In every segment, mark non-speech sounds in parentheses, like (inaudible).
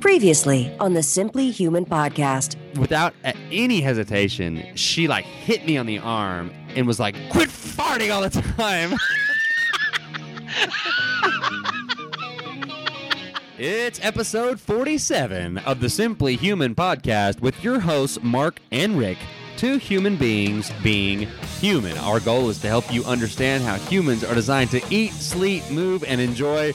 Previously on the Simply Human podcast. Without any hesitation, she like hit me on the arm and was like, "Quit farting all the time." It's episode 47 of the Simply Human podcast with your hosts, Mark and Rick, two human beings being human. Our goal is to help you understand how humans are designed to eat, sleep, move, and enjoy,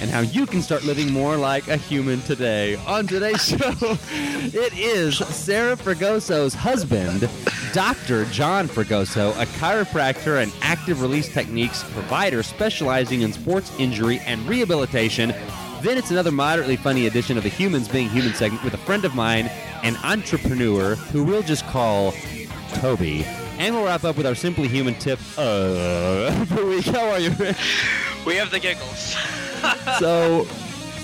and how you can start living more like a human today. On today's (laughs) show, it is Sarah Fragoso's husband, Dr. John Fragoso, a chiropractor and active release techniques provider specializing in sports injury and rehabilitation. Then it's another moderately funny edition of the Humans Being Human segment with a friend of mine, an entrepreneur who we'll just call Toby. And we'll wrap up with our Simply Human tip uh, of the week. How are you, Rick? We have the giggles. (laughs) So,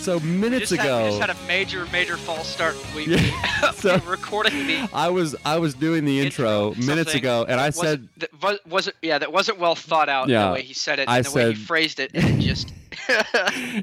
so We minutes just, had, we ago, just had a major, major false start. We, Yeah, (laughs) (laughs) we so- recording the I was I was doing the intro, minutes ago, and I said that was, wasn't yeah that wasn't well thought out Yeah, the way he said it I and the way he phrased it and it just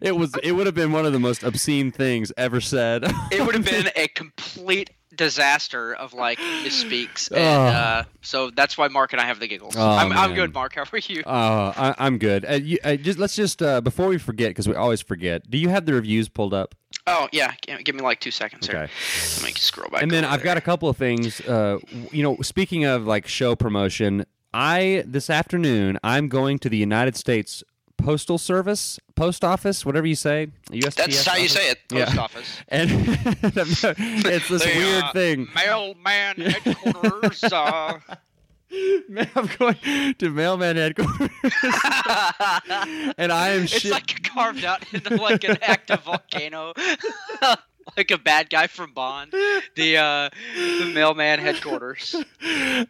it was it would have been one of the most obscene things ever said. it would have been a complete disaster of like misspeaks (sighs) and Oh. uh, so that's why Mark and I have the giggles. Oh, I'm, I'm good, Mark. How are you? Uh, I, I'm good. Uh, you, uh, just let's just uh, before we forget because we always forget. Do you have the reviews pulled up? oh yeah, give give me like two seconds here. Okay. Let me scroll back. and then I've got a couple of things. Uh, you know, speaking of like show promotion, I this afternoon I'm going to the United States Postal Service, Post Office, whatever you say. USPS That's how you say it. Post Yeah. office. (laughs) And (laughs) it's this The, weird uh, thing. Mailman (laughs) headquarters. uh, I'm going to mailman headquarters, and I am It's like carved out into like an active volcano, like a bad guy from Bond. The uh, the mailman headquarters.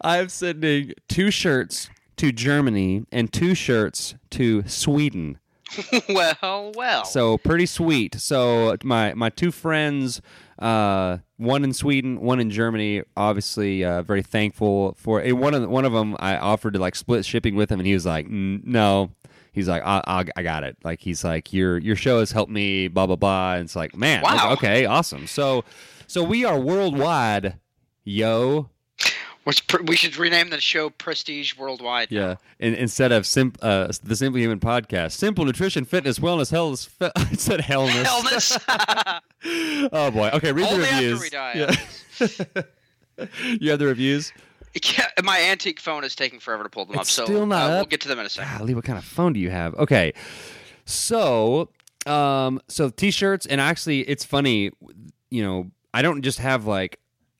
I'm sending two shirts to Germany and two shirts to Sweden. (laughs) well, well. So pretty sweet. So my my two friends, uh, one in Sweden, one in Germany. Obviously, uh, very thankful for it. One of one of them, I offered to like split shipping with him, and he was like, "No." He's like, I, I, I got it. Like he's like, your your show has helped me. Blah blah blah. And it's like, man, Wow. okay, awesome. So, so we are worldwide, yo. Which pr- we should rename the show Prestige Worldwide. Yeah, in, instead of sim, uh, the Simply Human podcast, simple nutrition, fitness, wellness, health. Fe- (laughs) it said hellness. Hellness. (laughs) oh boy. Okay, read Only the after reviews. we die. Yeah. (laughs) you have the reviews. Yeah, my antique phone is taking forever to pull them It's up, so still not uh, we'll get to them in a second. Golly, what kind of phone do you have? Okay, so um, so t-shirts, and actually, it's funny. You know, I don't just have like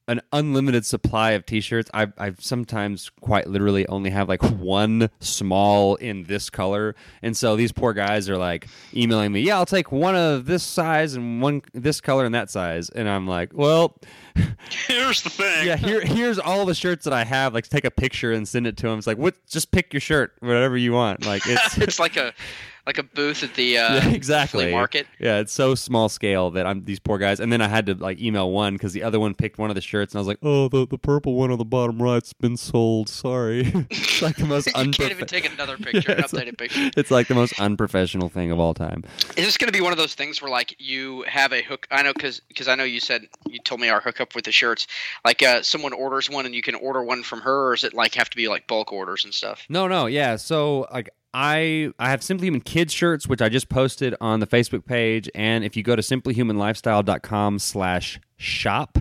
an unlimited supply of t-shirts. I I sometimes quite literally only have like one small in this color, and so these poor guys are like emailing me. Yeah, I'll take one of this size and one this color and that size, and I'm like, well. (laughs) Here's the thing. yeah, here here's all the shirts that I have. Like, take a picture and send it to him. It's like, what? Just pick your shirt, whatever you want. Like, it's (laughs) it's like a like a booth at the (laughs) uh, yeah, exactly flea market. Yeah, it's so small scale that I'm these poor guys. And then I had to like email one because the other one picked one of the shirts, and I was like, "Oh, the the purple one on the bottom right's been sold. Sorry." (laughs) it's like the most (laughs) you can't even take another picture, an it's like- updated picture. It's like the most unprofessional thing of all time. Is this going to be one of those things where like you have a hook? I know because I know you said you told me our hookup with the shirts. Like uh, someone orders one and you can order one from her, or is it like have to be like bulk orders and stuff? No, no, yeah. So like I I have Simply Human kids shirts, which I just posted on the Facebook page, and if you go to simplyhumanlifestyle.com slash shop.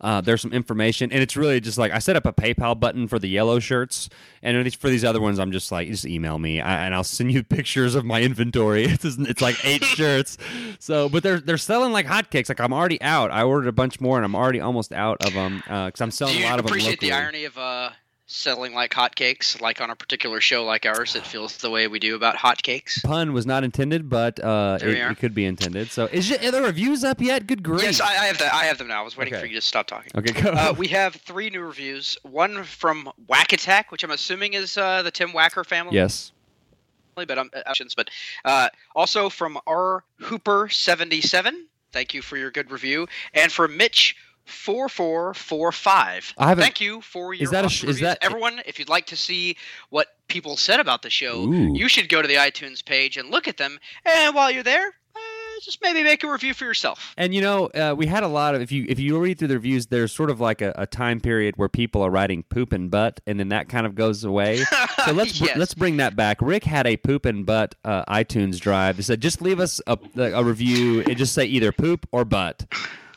Uh, there's some information, and it's really just like I set up a PayPal button for the yellow shirts, and for these other ones, I'm just like, just email me, I, and I'll send you (laughs) pictures of my inventory. (laughs) It's, it's like eight (laughs) shirts, so but they're they're selling like hotcakes. Like I'm already out. I ordered a bunch more, and I'm already almost out of them because I'm selling a lot of them I appreciate the irony of uh, selling like hotcakes, like on a particular show like ours that feels the way we do about hotcakes? pun was not intended, but uh, it, it could be intended. So, is your, are the reviews up yet? Good grief! Yes, I, I have that. I have them now. I was waiting Okay. for you to stop talking. okay, go. Uh, we have three new reviews. One from Whack Attack, which I'm assuming is uh, the Tim Wacker family. yes. but options. But uh, also from R Hooper seventy seven. Thank you for your good review, and for Mitch. Four four four five. I haven't- Thank you for your that a is that- everyone? If you'd like to see what people said about the show, Ooh. you should go to the iTunes page and look at them. And while you're there, uh, just maybe make a review for yourself. And you know, uh, we had a lot of if you if you read through the reviews, there's sort of like a, a time period where people are writing poop and butt, and then that kind of goes away. (laughs) So let's br- let's bring that back. Rick had a poop and butt uh, iTunes drive. He said, just leave us a, a review and just say either poop or butt.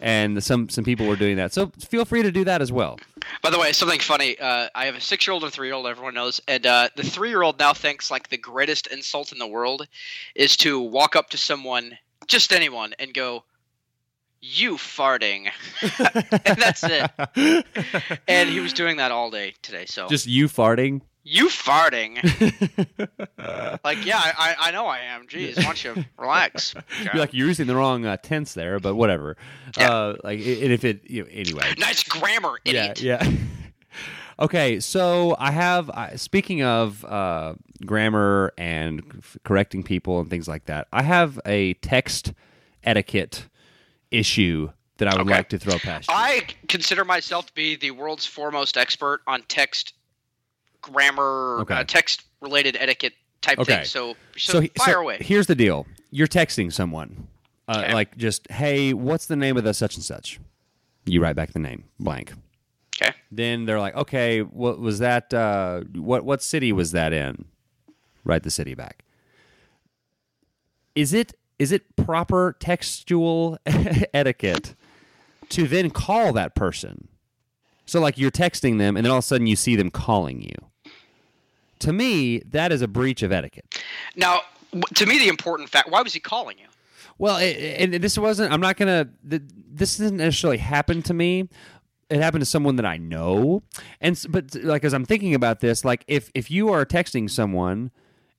And some some people were doing that, so feel free to do that as well. By the way, something funny. Uh, I have a six-year-old and three-year-old. Everyone knows, and uh, the three-year-old now thinks like the greatest insult in the world is to walk up to someone, just anyone, and go, "You farting," (laughs) and that's it. (laughs) And he was doing that all day today. So Just you farting. You farting. (laughs) like, yeah, I, I know I am. Jeez, why don't you (laughs) relax? You're like you're using the wrong uh, tense there, but whatever. Yeah. Uh, like, and if it, you know, anyway. (laughs) nice grammar, idiot. Yeah, yeah. okay, so I have. I speaking of uh, grammar and f- correcting people and things like that, I have a text etiquette issue that I would Okay. like to throw past you. I consider myself to be the world's foremost expert on text grammar, Okay. uh, text related etiquette type Okay. things. So, so, he- fire so away. Here's the deal: you're texting someone, uh, Okay. like just, "Hey, what's the name of the such and such?" You write back the name blank. Okay. Then they're like, "Okay, what was that? Uh, what what city was that in?" Write the city back. Is it is it proper textual (laughs) etiquette to then call that person? So like you're texting them, and then all of a sudden you see them calling you. To me, that is a breach of etiquette. Now, to me, the important fact: why was he calling you? Well, and this wasn't. I'm not gonna. This didn't necessarily happen to me. It happened to someone that I know, and but like as I'm thinking about this, like if if you are texting someone,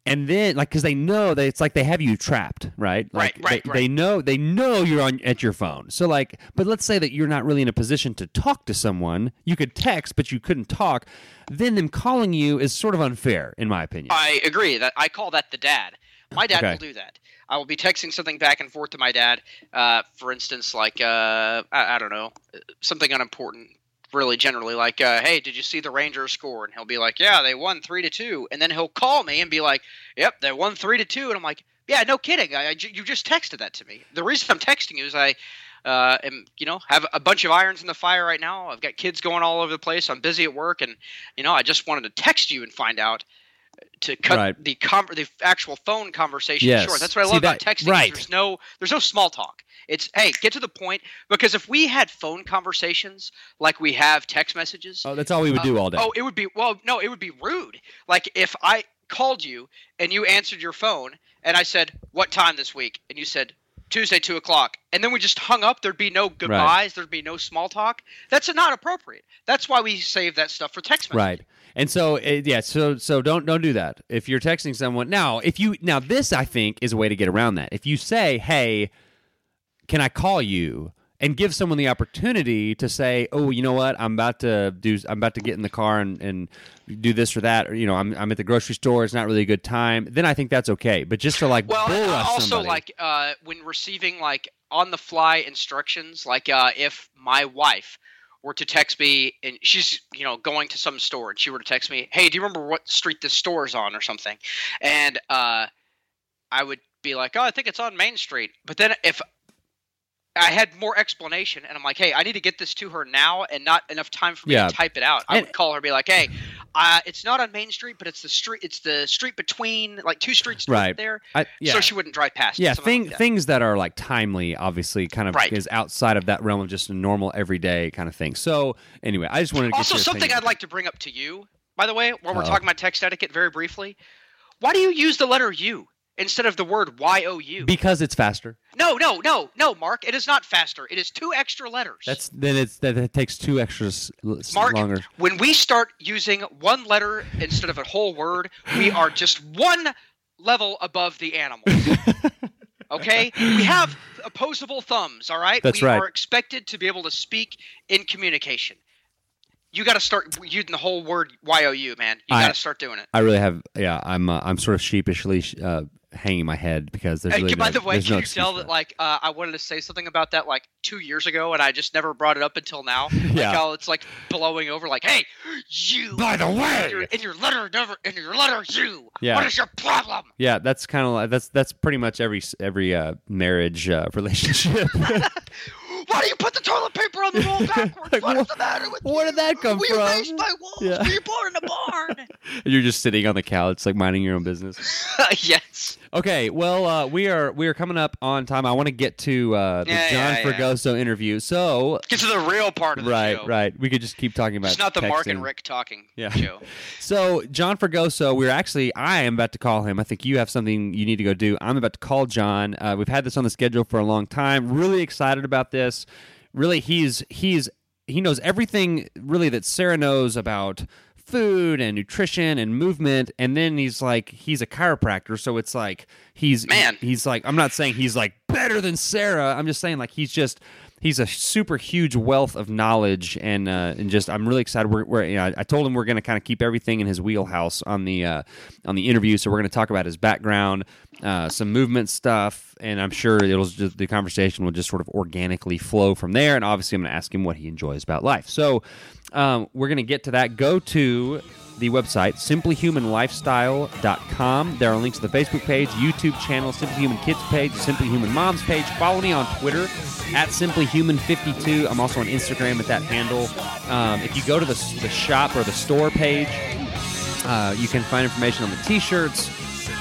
and then like because they know that it's like they have you trapped, right? Like Right, right, they, right. they know they know you're on at your phone. So like, but let's say that you're not really in a position to talk to someone. You could text, but you couldn't talk. Then them calling you is sort of unfair, in my opinion. I agree that I call that the dad. My dad Okay. will do that. I will be texting something back and forth to my dad. Uh, for instance, like uh, I, I don't know, something unimportant. Really, generally, like, uh, "Hey, did you see the Rangers score?" And he'll be like, "Yeah, they won three to two. And then he'll call me and be like, "Yep, they won three to two. And I'm like, "Yeah, no kidding. I, I you just texted that to me. The reason I'm texting you is I uh, am, you know, have a bunch of irons in the fire right now. I've got kids going all over the place. I'm busy at work, and you know, I just wanted to text you and find out to cut Right. the con- the actual phone conversation Yes. short. That's what I See, love about that- texting. right. There's no there's no small talk. It's hey, get to the point because if we had phone conversations like we have text messages, oh, that's all we would do uh, all day. Oh, it would be well, no, it would be rude. Like if I called you and you answered your phone and I said, "What time this week?" and you said Tuesday, two o'clock, and then we just hung up. There'd be no goodbyes. There'd be no small talk. That's not appropriate. That's why we save that stuff for text messaging. Right. And so uh, yeah, so so don't don't do that. If you're texting someone now, if you now this I think is a way to get around that. If you say, "Hey, can I call you?" and give someone the opportunity to say, "Oh, you know what? I'm about to do. I'm about to get in the car and, and do this or that. Or you know, I'm, I'm at the grocery store. It's not really a good time. Then I think that's okay. But just to like Well, bull also somebody- like uh, when receiving like on the fly instructions, like uh, if my wife were to text me and she's you know going to some store and she were to text me, "Hey, do you remember what street this store is on or something?" and uh, I would be like, "Oh, I think it's on Main Street." But then if I had more explanation and I'm like, "Hey, I need to get this to her now and not enough time for me Yeah. to type it out," I And- would call her and be like, "Hey." Uh, it's not on Main Street, but it's the street. It's the street between, like two streets Right. there I, yeah. so she wouldn't drive past. yeah, thing, like that. things that are like timely, obviously, kind of Right. is outside of that realm of just a normal everyday kind of thing. So, anyway, I just wanted to get Also, something opinion. I'd like to bring up to you, by the way, while we're Uh-oh. talking about text etiquette, very briefly. Why do you use the letter U instead of the word Y O U? because it's faster. No, no, no, no, Mark. It is not faster. It is two extra letters. That's then it's that it takes two extras Mark. longer. When we start using one letter instead of a whole word, we are just one level above the animals. (laughs) Okay, we have opposable thumbs. All right, That's we right. are expected to be able to speak in communication. You got to start using the whole word Y O U, man. You got to start doing it. I really have. Yeah, I'm. Uh, I'm sort of sheepishly uh, hanging my head because there's Hey, really by no, the way, can no you tell that like uh, I wanted to say something about that like two years ago, and I just never brought it up until now? (laughs) Like Yeah. how it's like blowing over. Like, hey, you. By the way- in your, in your letter, never in your letter, you. Yeah. What is your problem? Yeah, that's kind of like that's that's pretty much every every uh, marriage uh, (laughs) relationship. (laughs) Why do you put the toilet paper on the wall backwards? Like, what wha- is the matter with where did that come we from? erased my walls. Yeah. Were you born in a barn? You're just sitting on the couch, like minding your own business. yes. Okay, well, uh, we are we are coming up on time. I want to get to uh, the Yeah, John yeah, yeah. Interview. So, Get to the real part of the right, show. right, right. we could just keep talking about. It. It's not the Mark and Rick talking Yeah. show. (laughs) So John Fragoso, we're actually I am about to call him. I think you have something you need to go do. I'm about to call John. Uh, we've had this on the schedule for a long time. Really excited about this. Really, he's he's he knows everything really that Sarah knows about food and nutrition and movement. And then he's like he's a chiropractor. So it's like he's Man. he's like i'm not saying he's like better than sarah. I'm just saying like he's just he's a super huge wealth of knowledge and uh, and just I'm really excited. We're, we're you know, I, told him we're going to kind of keep everything in his wheelhouse on the uh, on the interview. So we're going to talk about his background, uh, some movement stuff, and I'm sure it'll just the conversation will just sort of organically flow from there. And obviously, I'm going to ask him what he enjoys about life. So um, we're going to get to that. Go to the website simplyhumanlifestyle.com there are links to the facebook page youtube channel simply human kids page simply human moms page. Follow me on twitter at simplyhuman52. I'm also on instagram at that handle. Um, if you go to the, the shop or the store page uh, you can find information on the t-shirts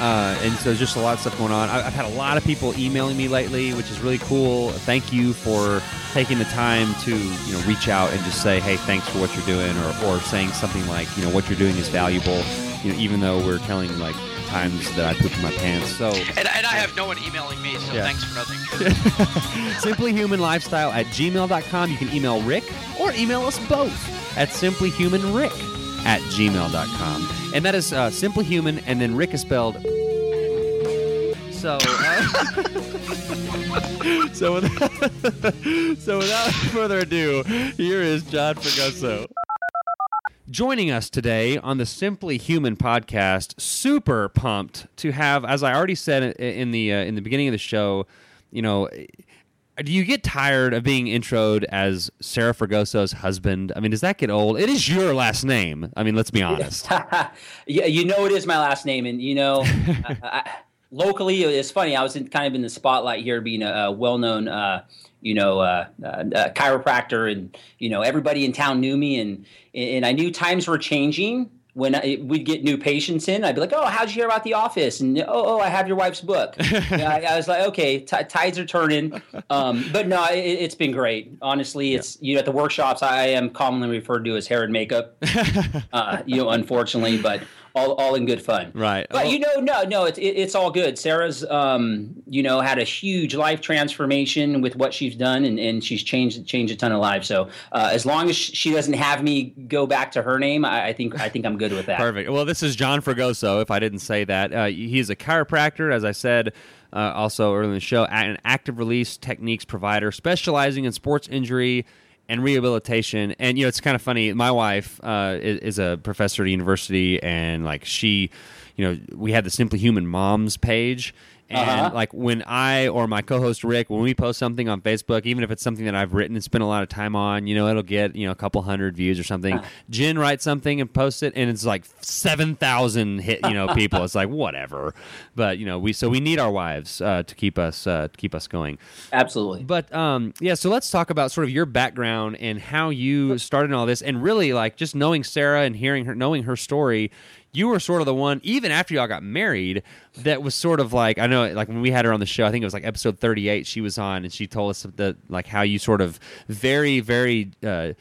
uh, and so just a lot of stuff going on. I- I've had a lot of people emailing me lately, which is really cool. Thank you for taking the time to you know reach out and just say, hey, thanks for what you're doing, or, or saying something like, you know, what you're doing is valuable. You know, even though we're telling like times that I pooped in my pants. So And, and I have no one emailing me, so Yeah. thanks for nothing. (laughs) (laughs) simplyhumanlifestyle at gmail.com. You can email Rick or email us both at simplyhumanrick at gmail.com. And that is uh, simplyhuman, and then Rick is spelled. So, uh, (laughs) so, without, (laughs) so without further ado, here is John Fragoso. Joining us today on the Simply Human podcast, super pumped to have, as I already said in the uh, in the beginning of the show, you know, do you get tired of being introed as Sarah Fragoso's husband? I mean, does that get old? It is your last name. I mean, let's be honest. (laughs) yeah, you know it is my last name, and you know, (laughs) I, I, locally it's funny. I was in, kind of in the spotlight here, being a, a well-known, uh, you know, uh, uh, chiropractor, and you know, everybody in town knew me, and and I knew times were changing. When I, we'd get new patients in, I'd be like, "Oh, how'd you hear about the office?" And "Oh, oh I have your wife's book." (laughs) yeah, I, I was like, "Okay, t- tides are turning," um, but no, it, it's been great. Honestly, it's you know at the workshops I am commonly referred to as hair and makeup (laughs) uh, you know, unfortunately. But all, all in good fun. Right. But Oh. you know, no, no, it's it, it's all good. Sarah's, um, you know, had a huge life transformation with what she's done, and, and she's changed changed a ton of lives. So uh, as long as she doesn't have me go back to her name, I, I think I think I'm good with that. Perfect. Well, this is John Fragoso. If I didn't say that, uh, he's a chiropractor, as I said. Uh, also earlier in the show, an active release techniques provider specializing in sports injury and rehabilitation. And you know, it's kind of funny. My wife uh, is, is a professor at a university, and like she, you know, we had the Simply Human Moms page. And Uh-huh. like when I or my co-host Rick, when we post something on Facebook, even if it's something that I've written and spent a lot of time on, you know, it'll get you know a couple hundred views or something. Jen writes something and posts it, and it's like seven thousand hit, you know, people. (laughs) it's like whatever, but you know, we so we need our wives uh, to keep us uh, to keep us going. Absolutely. But um, yeah, so let's talk about sort of your background and how you started all this, and really like just knowing Sarah and hearing her, knowing her story. You were sort of the one, even after y'all got married, that was sort of like I know, like when we had her on the show, I think it was like episode thirty-eight. She was on, and she told us that like how you sort of very, very. Uh,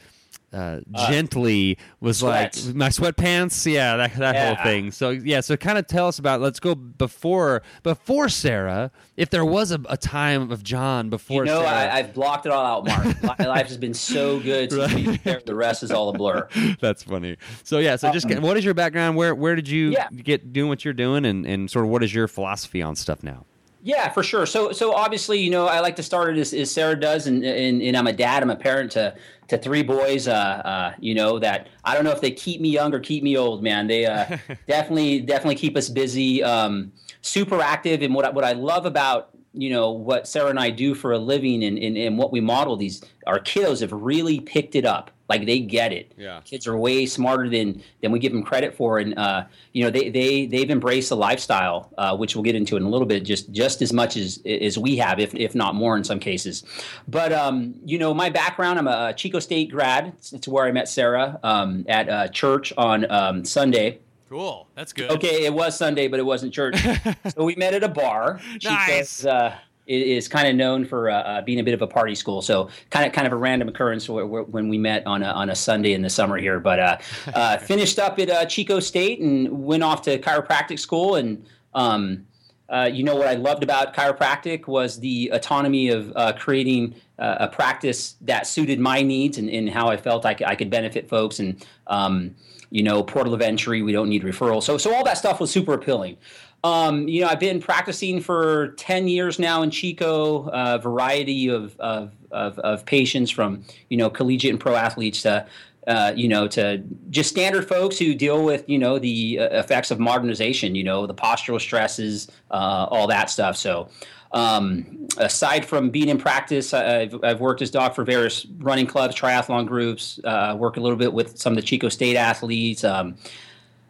uh, gently was sweats. like my sweatpants, yeah, that, that Yeah. whole thing. So yeah, so kind of tell us about. Let's go before before Sarah. If there was a, a time of John before You know, Sarah, I, I've blocked it all out, Mark. (laughs) My life has been so good. married. The rest is all a blur. (laughs) That's funny. So yeah, so just get, what is your background? Where where did you Um, Yeah. get doing what you're doing, and and sort of what is your philosophy on stuff now? Yeah, for sure. So, so obviously, you know, I like to start it as, as Sarah does, and, and and I'm a dad. I'm a parent to to three boys. Uh, uh, you know that I don't know if they keep me young or keep me old, man. They uh, (laughs) definitely definitely keep us busy. Um, super active, and what I, what I love about you know what Sarah and I do for a living, and, and and what we model these our kiddos have really picked it up. Like they get it. Yeah. Kids are way smarter than than we give them credit for, and uh, you know they they they've embraced the lifestyle, uh, which we'll get into in a little bit, just just as much as as we have, if if not more in some cases. But um, you know, my background, I'm a Chico State grad. It's, it's where I met Sarah um, at uh, church on um, Sunday. Cool. That's good. Okay, it was Sunday, but it wasn't church. (laughs) so we met at a bar. Nice. Chico's, uh, is kind of known for uh, uh, being a bit of a party school. So kind of kind of a random occurrence when we met on a, on a Sunday in the summer here. But uh, uh, (laughs) finished up at uh, Chico State and went off to chiropractic school. And um, uh, you know what I loved about chiropractic was the autonomy of uh, creating uh, a practice that suited my needs and, and how I felt I, c- I could benefit folks. And um, you know, portal of entry, we don't need referral. So so all that stuff was super appealing. Um, you know, I've been practicing for 10 years now in Chico, a variety of, of, of, of patients from, you know, collegiate and pro athletes to, uh, you know, to just standard folks who deal with, you know, the uh, effects of modernization, you know, the postural stresses, uh, all that stuff. So, um, aside from being in practice, I've, I've worked as doc for various running clubs, triathlon groups, uh, work a little bit with some of the Chico State athletes. Um,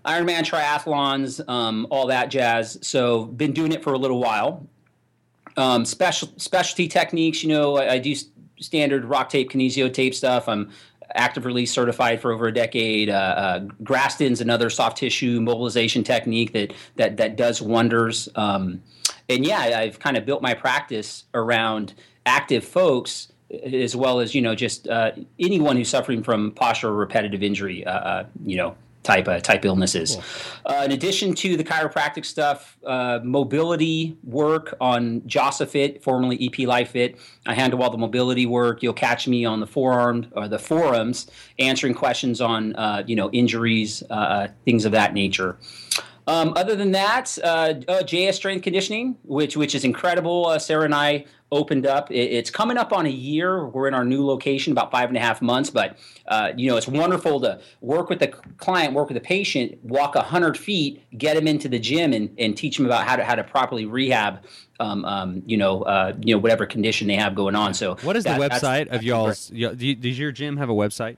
Ironman triathlons, um, all that jazz. So been doing it for a little while. Um, special specialty techniques, you know, I, I do s- standard rock tape, kinesio tape stuff. I'm active release certified for over a decade. Uh, uh, Graston's another soft tissue mobilization technique that that that does wonders. Um, and yeah, I've kind of built my practice around active folks as well as you know just uh, anyone who's suffering from postural repetitive injury. Uh, uh, you know type uh, type illnesses. Uh, in addition to the chiropractic stuff, uh, mobility work on JassaFit, formerly EP Life Fit. I handle all the mobility work. You'll catch me on the forearm or the forums answering questions on uh, you know injuries, uh, things of that nature. Um, other than that, uh, uh, JS Strength Conditioning, which which is incredible. Uh, Sarah and I opened up. It, it's coming up on a year. We're in our new location, about five and a half months. But uh, you know, it's wonderful to work with the client, work with the patient, walk hundred feet, get them into the gym, and, and teach them about how to how to properly rehab. Um, um, you know, uh, you know whatever condition they have going on. So What is the that- that's- website of that's y'all's? y- do Does your gym have a website?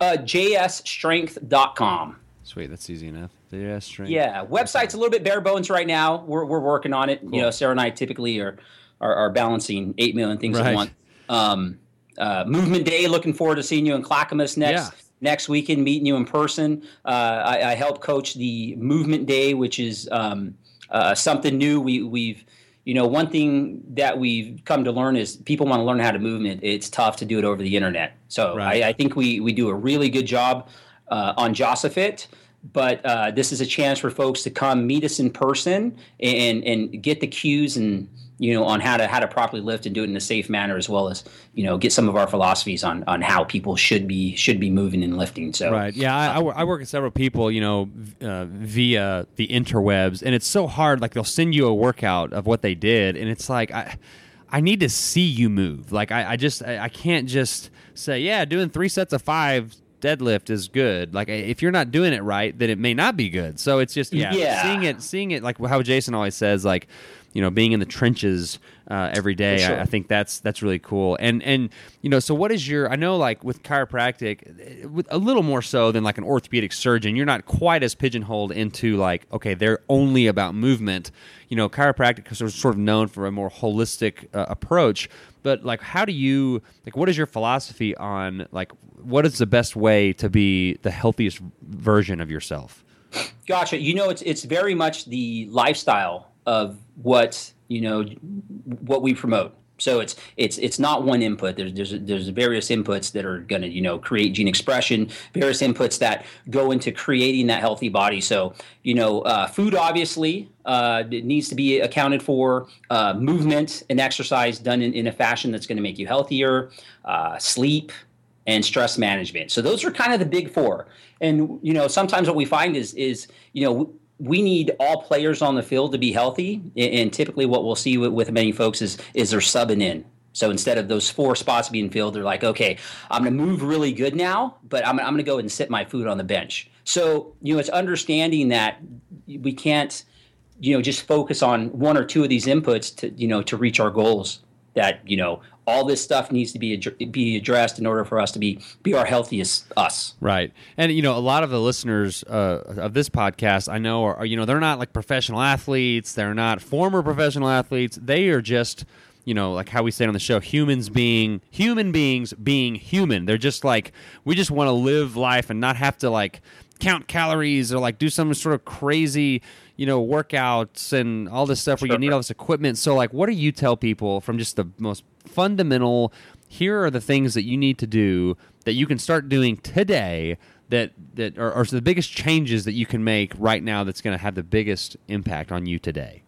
Uh, JSStrength.com. Sweet, that's easy enough. Yeah, strength. Yeah, website's a little bit bare bones right now. We're, we're working on it. Cool. You know, Sarah and I typically are are, are balancing eight million things Right. at once. Um, uh, Movement Day. Looking forward to seeing you in Clackamas next Yeah. next weekend, meeting you in person. Uh, I, I help coach the Movement Day, which is um, uh, something new. We we've you know one thing that we've come to learn is people want to learn how to movement. It's tough to do it over the internet. So Right. I, I think we we do a really good job uh, on JassaFit. But uh, this is a chance for folks to come meet us in person and and get the cues and you know on how to how to properly lift and do it in a safe manner as well as you know get some of our philosophies on on how people should be should be moving and lifting. So right. Yeah I, I work with several people you know uh, via the interwebs and it's so hard like they'll send you a workout of what they did and it's like i i need to see you move. Like i, I just I, I can't just say yeah doing three sets of five deadlift is good. Like eh, if you're not doing it right, then it may not be good. So it's just yeah, yeah. seeing it, seeing it like how Jason always says, like you know, being in the trenches uh, every day. Sure. I, I, think that's that's really cool. And and you know, so what is your? I know like with chiropractic, with a little more so than like an orthopedic surgeon, you're not quite as pigeonholed into like okay, they're only about movement. You know, chiropractic is sort of known for a more holistic uh, approach. But like, how do you like? What is your philosophy on like? What is the best way to be the healthiest version of yourself? Gotcha. You know, it's it's very much the lifestyle of what you know what we promote. So it's it's it's not one input. There's there's there's various inputs that are going to you know create gene expression. Various inputs that go into creating that healthy body. So you know, uh, food obviously uh, needs to be accounted for. Uh, movement and exercise done in, in a fashion that's going to make you healthier. Uh, sleep and stress management. So those are kind of the big four. And you know, sometimes what we find is is you know we need all players on the field to be healthy. And typically, what we'll see with, with many folks is is they're subbing in. So instead of those four spots being filled, they're like, okay, I'm going to move really good now, but I'm, I'm going to go and sit my food on the bench. So you know, it's understanding that we can't, you know, just focus on one or two of these inputs to you know to reach our goals. That you know all this stuff needs to be ad- be addressed in order for us to be be our healthiest us. Right, and you know, a lot of the listeners uh, of this podcast, I know, are, are you know they're not like professional athletes, they're not former professional athletes, they are just you know, like how we say it on the show, humans being human beings being human. They're just like we just want to live life and not have to like count calories or like do some sort of crazy you know workouts and all this stuff where you need all this equipment. So like what do you tell people from just the most fundamental here are the things that you need to do that you can start doing today that that are, are the biggest changes that you can make right now that's going to have the biggest impact on you today?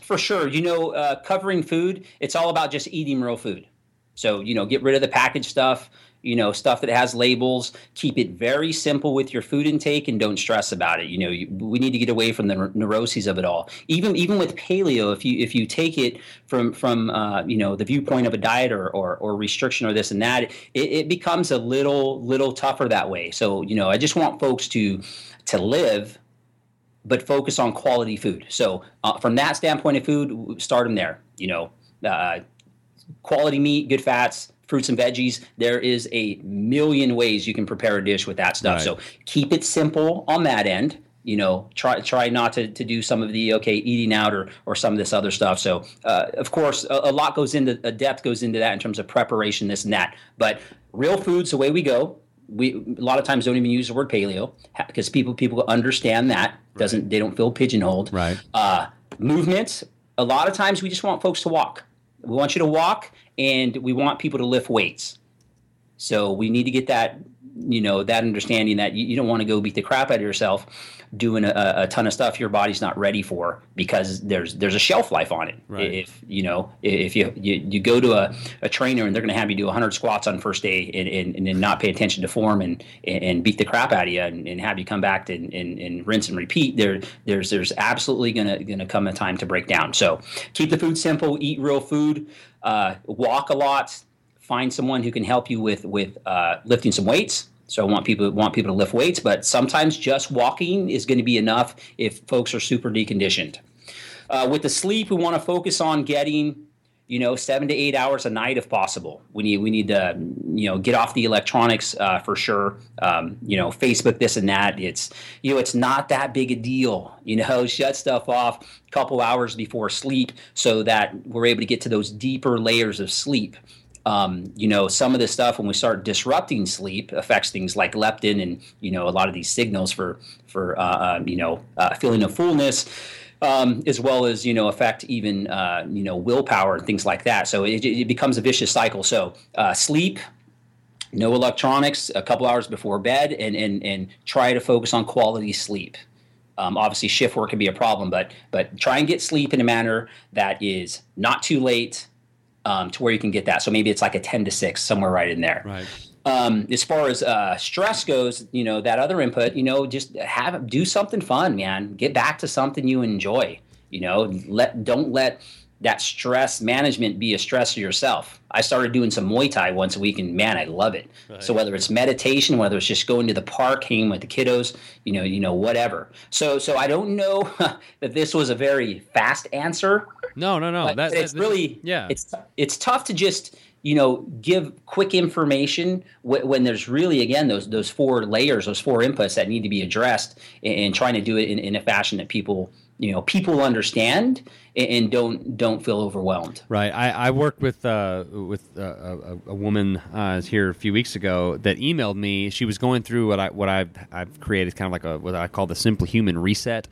For sure. You know uh, covering food it's all about just eating real food. So you know get rid of the packaged stuff you know stuff that has labels keep it very simple with your food intake and don't stress about it. You know you, we need to get away from the neuroses of it all. Even even with paleo if you if you take it from from uh, you know the viewpoint of a diet or, or, or restriction or this and that it, it becomes a little little tougher that way. So you know i just want folks to to live but focus on quality food. So uh, from that standpoint of food start them there you know. Uh, quality meat good fats fruits and veggies. There is a million ways you can prepare a dish with that stuff. Right. So keep it simple on that end. You know, try try not to, to do some of the okay eating out or or some of this other stuff. So uh, of course, a, a, lot goes into a depth goes into that in terms of preparation, this and that. But real foods, the way we go. We a lot of times don't even use the word paleo because people people understand that doesn't they don't feel pigeonholed. Right. Uh, movements. A lot of times we just want folks to walk. We want you to walk and we want people to lift weights. So we need to get that, you know, that understanding that you, you don't want to go beat the crap out of yourself doing a, a, ton of stuff your body's not ready for because there's there's a shelf life on it. Right. If you know, if you you, you go to a, a trainer and they're going to have you do 100 squats on first day and, and, and then not pay attention to form and and beat the crap out of you and, and have you come back and, and, and rinse and repeat, there there's there's absolutely gonna gonna come a time to break down. So keep the food simple, eat real food uh, walk a lot, find someone who can help you with with uh, lifting some weights. So I want people want people to lift weights, but sometimes just walking is going to be enough if folks are super deconditioned. Uh, with the sleep, we want to focus on getting you know, seven to eight hours a night if possible. We need we need to you know get off the electronics uh, for sure. Um, you know, Facebook, this and that. It's you know, it's not that big a deal. You know, (laughs) shut stuff off a couple hours before sleep so that we're able to get to those deeper layers of sleep. Um, you know, some of this stuff when we start disrupting sleep affects things like leptin and you know a lot of these signals for for uh, uh, you know uh, feeling of fullness um, as well as you know affect even uh, you know willpower and things like that. So it, it becomes a vicious cycle. So uh, sleep, no electronics a couple hours before bed and and and try to focus on quality sleep um, obviously shift work can be a problem but but try and get sleep in a manner that is not too late um, to where you can get that so maybe it's like a 10 to 6 somewhere right in there Right. um, as far as uh, stress goes, you know that other input, you know, just have do something fun, man. Get back to something you enjoy. You know, let don't let that stress management be a stress to yourself. I started doing some Muay Thai once a week, and man, I love it. So whether it's meditation, whether it's just going to the park, hanging with the kiddos, you know, you know, whatever. So, so I don't know (laughs) that this was a very fast answer, No, no, no. but That, it's that- really yeah. It's it's tough to just you know give quick information wh- when there's really again those those four layers, those four inputs that need to be addressed, and, and trying to do it in, in a fashion that people you know people understand and, and don't don't feel overwhelmed. Right. I, I worked with uh, with uh, a, a woman uh, here a few weeks ago that emailed me. She was going through what I what I've, I've created, kind of like a what I call the simple human reset,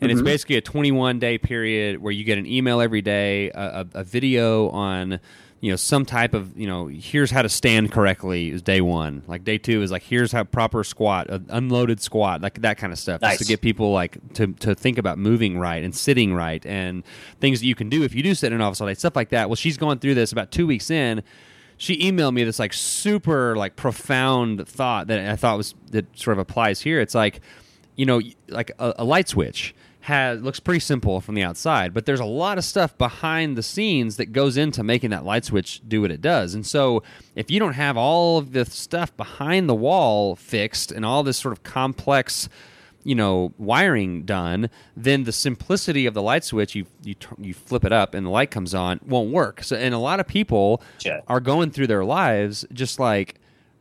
and it's basically a 21 day period where you get an email every day, a, a, a video on you know some type of you know here's how to stand correctly is day one. Like day two is like here's how proper squat, uh, unloaded squat, like that kind of stuff, just to get people like to, to think about moving right and sitting right and things that you can do if you do sit in an office all day, stuff like that. Well, she's going through this about two weeks in. She emailed me this like super like profound thought that I thought was that sort of applies here. It's like, you know, like a, a light switch has looks pretty simple from the outside, but there's a lot of stuff behind the scenes that goes into making that light switch do what it does. And so, if you don't have all of the stuff behind the wall fixed and all this sort of complex you know wiring done then the simplicity of the light switch you you you flip it up and the light comes on won't work so and a lot of people Sure. are going through their lives just like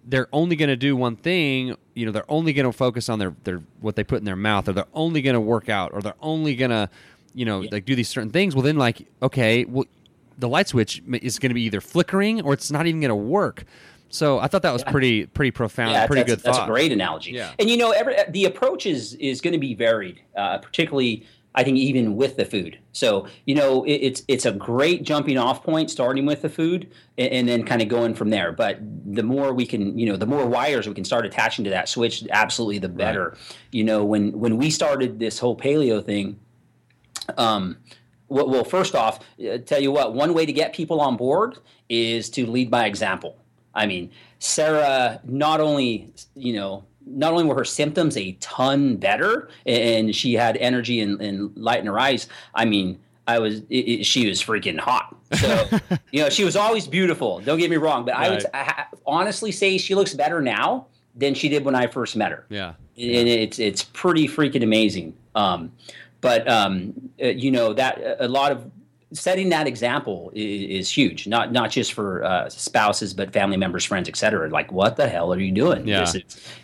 they're only going to do one thing you know they're only going to focus on their their what they put in their mouth or they're only going to work out or they're only going to you know like do these certain things. Well then like okay well the light switch is going to be either flickering or it's not even going to work. So i thought that was pretty pretty profound Yeah, pretty that's, good that's thought. a great analogy. Yeah. And you know, every the approach is is going to be varied, uh, particularly I think even with the food. So you know, it, it's it's a great jumping off point, starting with the food, and, and then kind of going from there. But the more we can, you know, the more wires we can start attaching to that switch, absolutely the better. You know, when when we started this whole paleo thing, um, well, well, first off, uh, tell you what, one way to get people on board is to lead by example. I mean, Sarah not only, you know, not only were her symptoms a ton better and she had energy and, and light in her eyes, I mean, I was, it, it, she was freaking hot. So, (laughs) you know, she was always beautiful. Don't get me wrong, but I would I honestly say she looks better now than she did when I first met her yeah and it's it's pretty freaking amazing. Um, but um, uh, you know that a lot of setting that example is, is huge. Not not just for uh, spouses, but family members, friends, etc. Like, what the hell are you doing? Yeah. Is-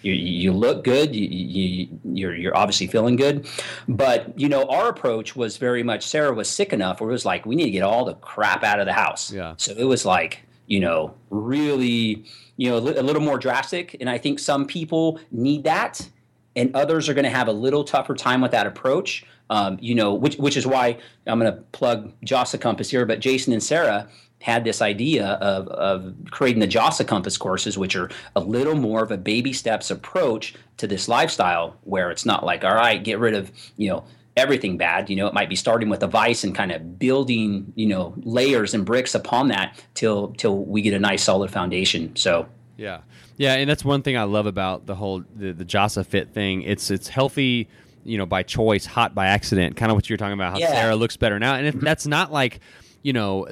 you, you look good. You, you you're you're obviously feeling good. But you know, our approach was very much. Sarah was sick enough where it was like we need to get all the crap out of the house. Yeah. So it was like you know really you know a little more drastic, and I think some people need that and others are going to have a little tougher time with that approach. Um, you know, which which is why I'm going to plug JASSA Compass here. But Jason and Sarah had this idea of of creating the JASSA Compass courses, which are a little more of a baby steps approach to this lifestyle, where it's not like, all right, get rid of you know everything bad. You know, it might be starting with a vice and kind of building you know layers and bricks upon that till till we get a nice solid foundation. So Yeah, yeah, and that's one thing I love about the whole the, the Jassa Fit thing. It's it's healthy, you know, by choice, hot by accident. Kind of what you're talking about. How Yeah. Sarah looks better now, and if mm-hmm. that's not like, you know,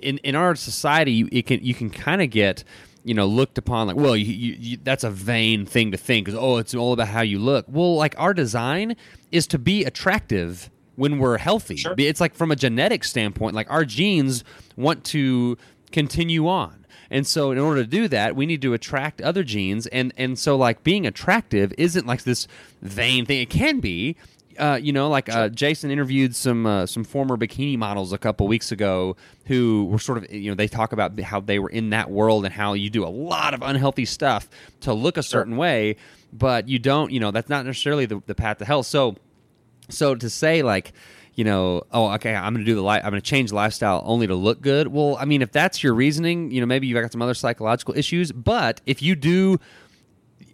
in in our society, you, it can you can kind of get. You know, looked upon like, well, you, you, you, that's a vain thing to think. 'cause, oh, it's all about how you look. Well, like our design is to be attractive when we're healthy. It's like from a genetic standpoint, like our genes want to continue on. And so in order to do that, we need to attract other genes and and so like being attractive isn't like this vain thing. It can be uh, you know, like uh, Jason interviewed some uh, some former bikini models a couple weeks ago who were sort of you know they talk about how they were in that world and how you do a lot of unhealthy stuff to look a certain way, but you don't you know that's not necessarily the, the path to health. So so to say like you know, oh, okay, I'm going to do the life, I'm going to change lifestyle only to look good. Well, I mean, if that's your reasoning, you know, maybe you've got some other psychological issues. But if you do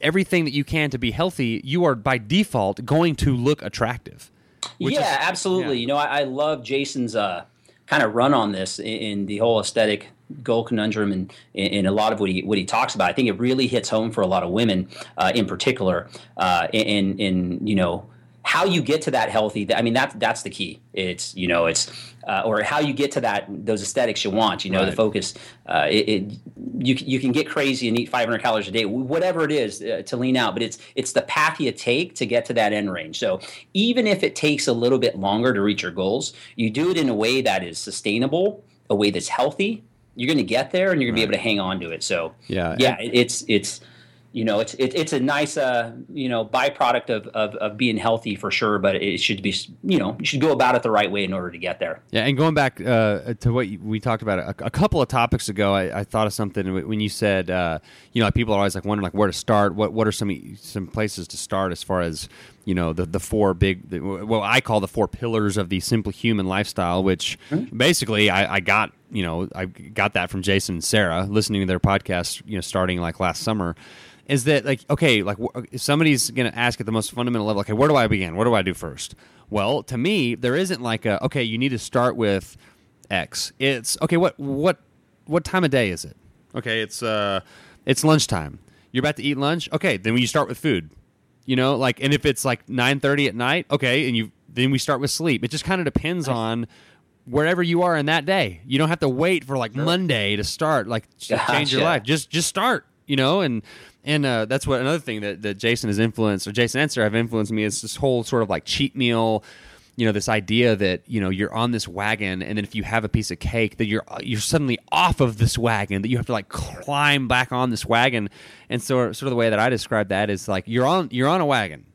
everything that you can to be healthy, you are by default going to look attractive. Yeah, is, absolutely. Yeah. You know, I, I love Jason's uh, kind of run on this in, in the whole aesthetic goal conundrum and in a lot of what he what he talks about. I think it really hits home for a lot of women uh, in particular. Uh, in in you know how you get to that healthy i mean that's that's the key it's you know it's uh, or how you get to that those aesthetics you want you know right. the focus uh, it, it, you, you can get crazy and eat 500 calories a day whatever it is uh, to lean out but it's it's the path you take to get to that end range so even if it takes a little bit longer to reach your goals you do it in a way that is sustainable a way that's healthy you're going to get there and you're going right. to be able to hang on to it so yeah yeah it's it's you know, it's it, it's a nice uh, you know byproduct of, of, of being healthy for sure. But it should be you know you should go about it the right way in order to get there. Yeah, and going back uh, to what we talked about a, a, couple of topics ago, I, I thought of something when you said uh, you know people are always like wondering like where to start. What what are some some places to start as far as you know the the four big the, what I call the four pillars of the Simply Human lifestyle, which mm-hmm. basically I, I got you know I got that from Jason and Sarah listening to their podcast you know starting like last summer is that like okay, like if somebody's going to ask at the most fundamental level, okay, where do I begin? What do I do first? Well, to me, there isn't like a okay, you need to start with X. It's okay. What what what time of day is it? Okay, it's uh, it's lunchtime. You're about to eat lunch. Okay, then you start with food. You know, like, and if it's like nine thirty at night, okay, and you then we start with sleep. It just kind of depends on wherever you are in that day. You don't have to wait for like Monday to start, like gotcha. (laughs) change your life. Just just start. You know, and and uh, that's what another thing that, that Jason has influenced, or Jason and Sarah have influenced me is this whole sort of like cheat meal. You know, this idea that you know you're on this wagon, and then if you have a piece of cake, that you're you're suddenly off of this wagon, that you have to like climb back on this wagon. And so, sort of the way that I describe that is like you're on you're on a wagon,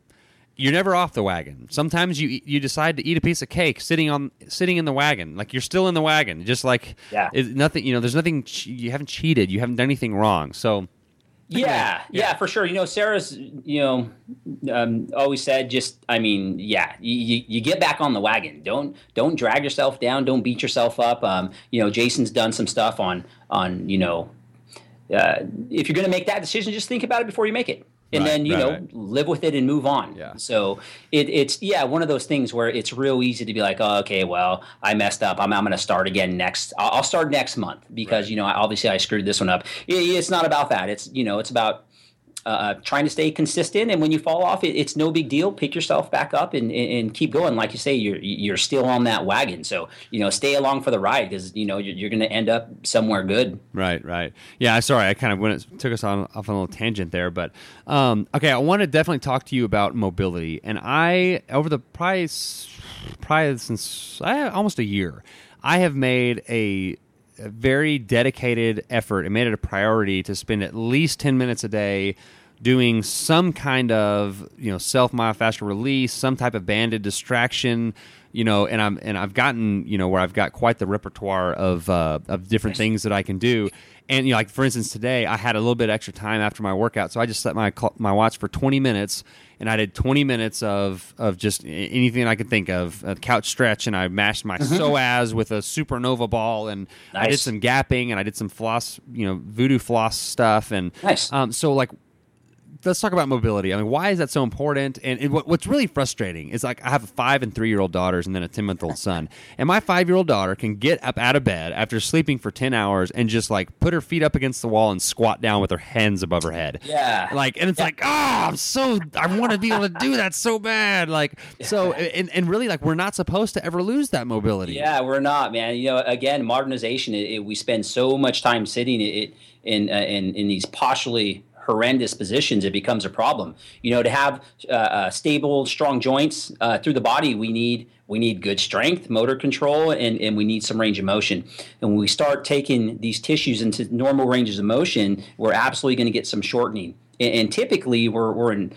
you're never off the wagon. Sometimes you you decide to eat a piece of cake sitting on sitting in the wagon, like you're still in the wagon, just like yeah, nothing. You know, there's nothing. You haven't cheated. You haven't done anything wrong. So yeah, yeah, yeah, for sure. You know, Sarah's, you know, um, always said, just, I mean, yeah, you, you get back on the wagon. Don't don't drag yourself down. Don't beat yourself up. Um, you know, Jason's done some stuff on on you know, uh, if you're going to make that decision, just think about it before you make it and right, then you right, know right. live with it and move on. Yeah. So it, it's yeah one of those things where it's real easy to be like, oh, okay, well I messed up. I'm I'm going to start again next. I'll, I'll, start next month because you know obviously I screwed this one up. It, it's not about that. It's you know it's about uh, uh, trying to stay consistent. And when you fall off, it, it's no big deal. Pick yourself back up and, and, keep going. Like you say, you're you're still on that wagon, so you know stay along for the ride because you know you're, you're going to end up somewhere good. Right, right. Yeah, sorry, I kind of went took us on off on a little tangent there, but um, okay, I want to definitely talk to you about mobility. And I over the price, probably since I, almost a year, I have made a a very dedicated effort and made it a priority to spend at least 10 minutes a day doing some kind of you know self myofascial release some type of banded distraction you know and i'm and i've gotten you know where i've got quite the repertoire of uh, of different things that i can do and you know like for instance today i had a little bit extra time after my workout so i just set my my watch for 20 minutes and I did 20 minutes of of just anything I could think of, a couch stretch, and I mashed my mm-hmm. psoas with a supernova ball, and nice. I did some gapping, and I did some floss, you know, voodoo floss stuff, and nice. um, so like let's talk about mobility. I mean, why is that so important? And, and what, what's really frustrating is like I have a five and three year old daughters and then a ten month old son, and my five year old daughter can get up out of bed after sleeping for ten hours and just like put her feet up against the wall and squat down with her hands above her head. Yeah, like and it's yeah. like oh, I'm so I want to be able to do that so bad. Like so, and and really like we're not supposed to ever lose that mobility. Yeah, we're not, man. You know, again, modernization. It, it, we spend so much time sitting it, in uh, in in these posturally horrendous positions, it becomes a problem. You know, to have uh, uh, stable, strong joints uh, through the body, we need we need good strength, motor control, and, and we need some range of motion. And when we start taking these tissues into normal ranges of motion, we're absolutely going to get some shortening. And, and typically, we're, we're in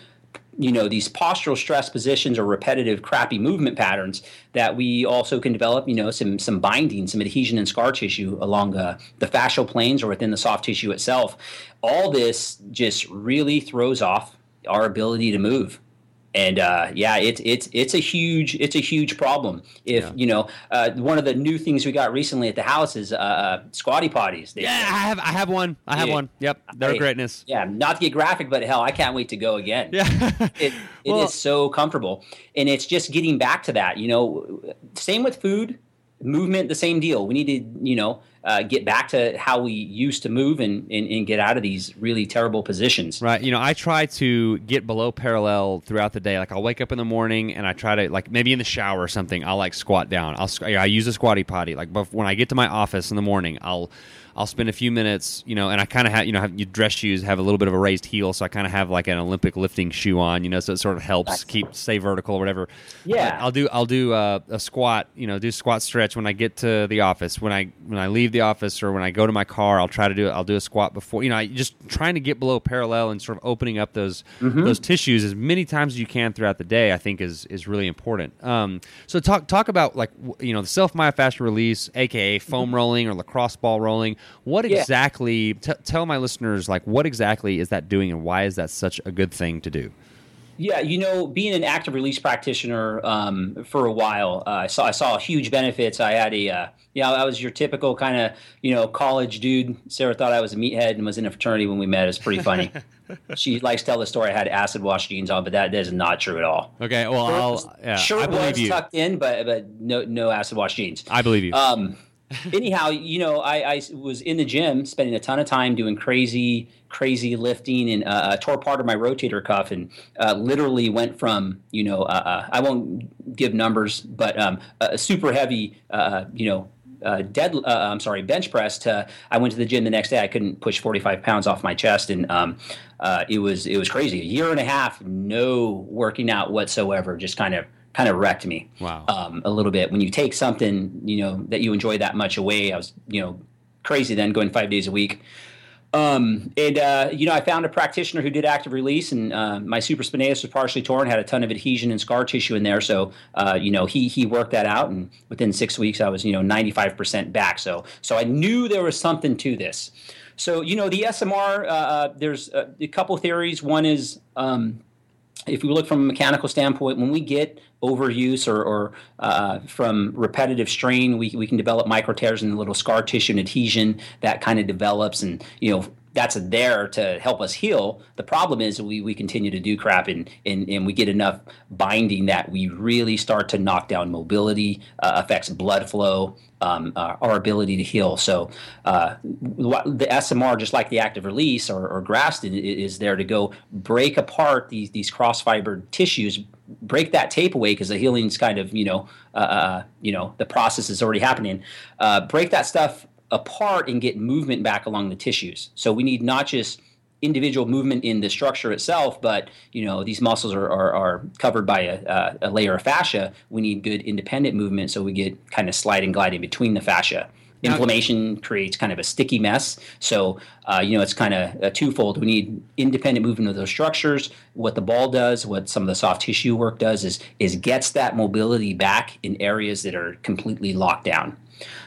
you know these postural stress positions or repetitive crappy movement patterns that we also can develop you know some some binding some adhesion and scar tissue along uh, the fascial planes or within the soft tissue itself. All this just really throws off our ability to move and uh, yeah, it's it's it's a huge it's a huge problem. If Yeah. you know, uh, one of the new things we got recently at the house is uh, uh, squatty potties. They- Yeah, I have I have one. I have Yeah. one. Yep, they're Hey, greatness. Yeah, not to get graphic, but hell, I can't wait to go again. Yeah. (laughs) it, it is Well- so comfortable and it's just getting back to that you know same with food movement the same deal we need to you know uh, get back to how we used to move and, and, and get out of these really terrible positions Right. You know, I try to get below parallel throughout the day. Like I'll wake up in the morning and I try to like maybe in the shower or something. I'll like squat down. I'll I use a squatty potty. Like when I get to my office in the morning, I'll I'll spend a few minutes. You know, and I kind of have you know have you dress shoes have a little bit of a raised heel, so I kind of have like an Olympic lifting shoe on. You know, so it sort of helps keep stay vertical or whatever. Yeah. But I'll do I'll do uh, a squat. You know, do squat stretch when I get to the office. When I when I leave the office or when I go to my car, I'll try to do it. I'll do a squat before. You know, I just trying to get below parallel and sort of opening up those those tissues as many times as you can throughout the day. I think is is really important. Um, so talk talk about like you know the self myofascial release, aka foam rolling or lacrosse ball rolling. What Yeah. exactly? T- tell my listeners like what exactly is that doing and why is that such a good thing to do? Yeah, you know, being an active release practitioner um, for a while, uh, I saw I saw huge benefits. I had a, uh, you know, I was your typical kind of, you know, college dude. Sarah thought I was a meathead and was in a fraternity when we met. It's pretty funny. (laughs) she likes to tell the story. I had acid wash jeans on, but that is not true at all. Okay, well I'll yeah, Shirt I believe was you. tucked in, but but no no acid wash jeans. I believe you. Um, (laughs) anyhow, you know, I, I was in the gym spending a ton of time doing crazy, crazy lifting and uh, I tore part of my rotator cuff and uh, literally went from, you know, uh, uh, I won't give numbers, but um, a super heavy, uh, you know, uh, dead. Uh, I'm sorry, bench press. To I went to the gym the next day. I couldn't push 45 pounds off my chest, and um, uh, it was it was crazy. A year and a half, no working out whatsoever. Just kind of kind of wrecked me. Wow. Um, a little bit when you take something you know that you enjoy that much away. I was you know crazy then going five days a week. Um, and uh, you know, I found a practitioner who did active release, and uh, my supraspinatus was partially torn, had a ton of adhesion and scar tissue in there. So, uh, you know, he he worked that out, and within six weeks, I was you know 95 percent back. So, so I knew there was something to this. So, you know, the SMR, uh, there's a, a couple theories. One is um, if we look from a mechanical standpoint, when we get overuse or, or uh, from repetitive strain, we, we can develop micro tears the little scar tissue and adhesion that kind of develops, and you know that's there to help us heal. The problem is we, we continue to do crap and, and, and we get enough binding that we really start to knock down mobility, uh, affects blood flow, um, uh, our ability to heal. So uh, the SMR, just like the active release or, or Graston, is there to go break apart these these cross fibered tissues, break that tape away because the healing's kind of you know uh, uh, you know the process is already happening. Uh, break that stuff apart and get movement back along the tissues. So we need not just individual movement in the structure itself, but you know these muscles are, are, are covered by a, a, a layer of fascia. We need good independent movement so we get kind of sliding gliding between the fascia. Inflammation creates kind of a sticky mess. So, uh, you know, it's kind of a twofold. We need independent movement of those structures. What the ball does, what some of the soft tissue work does, is is gets that mobility back in areas that are completely locked down.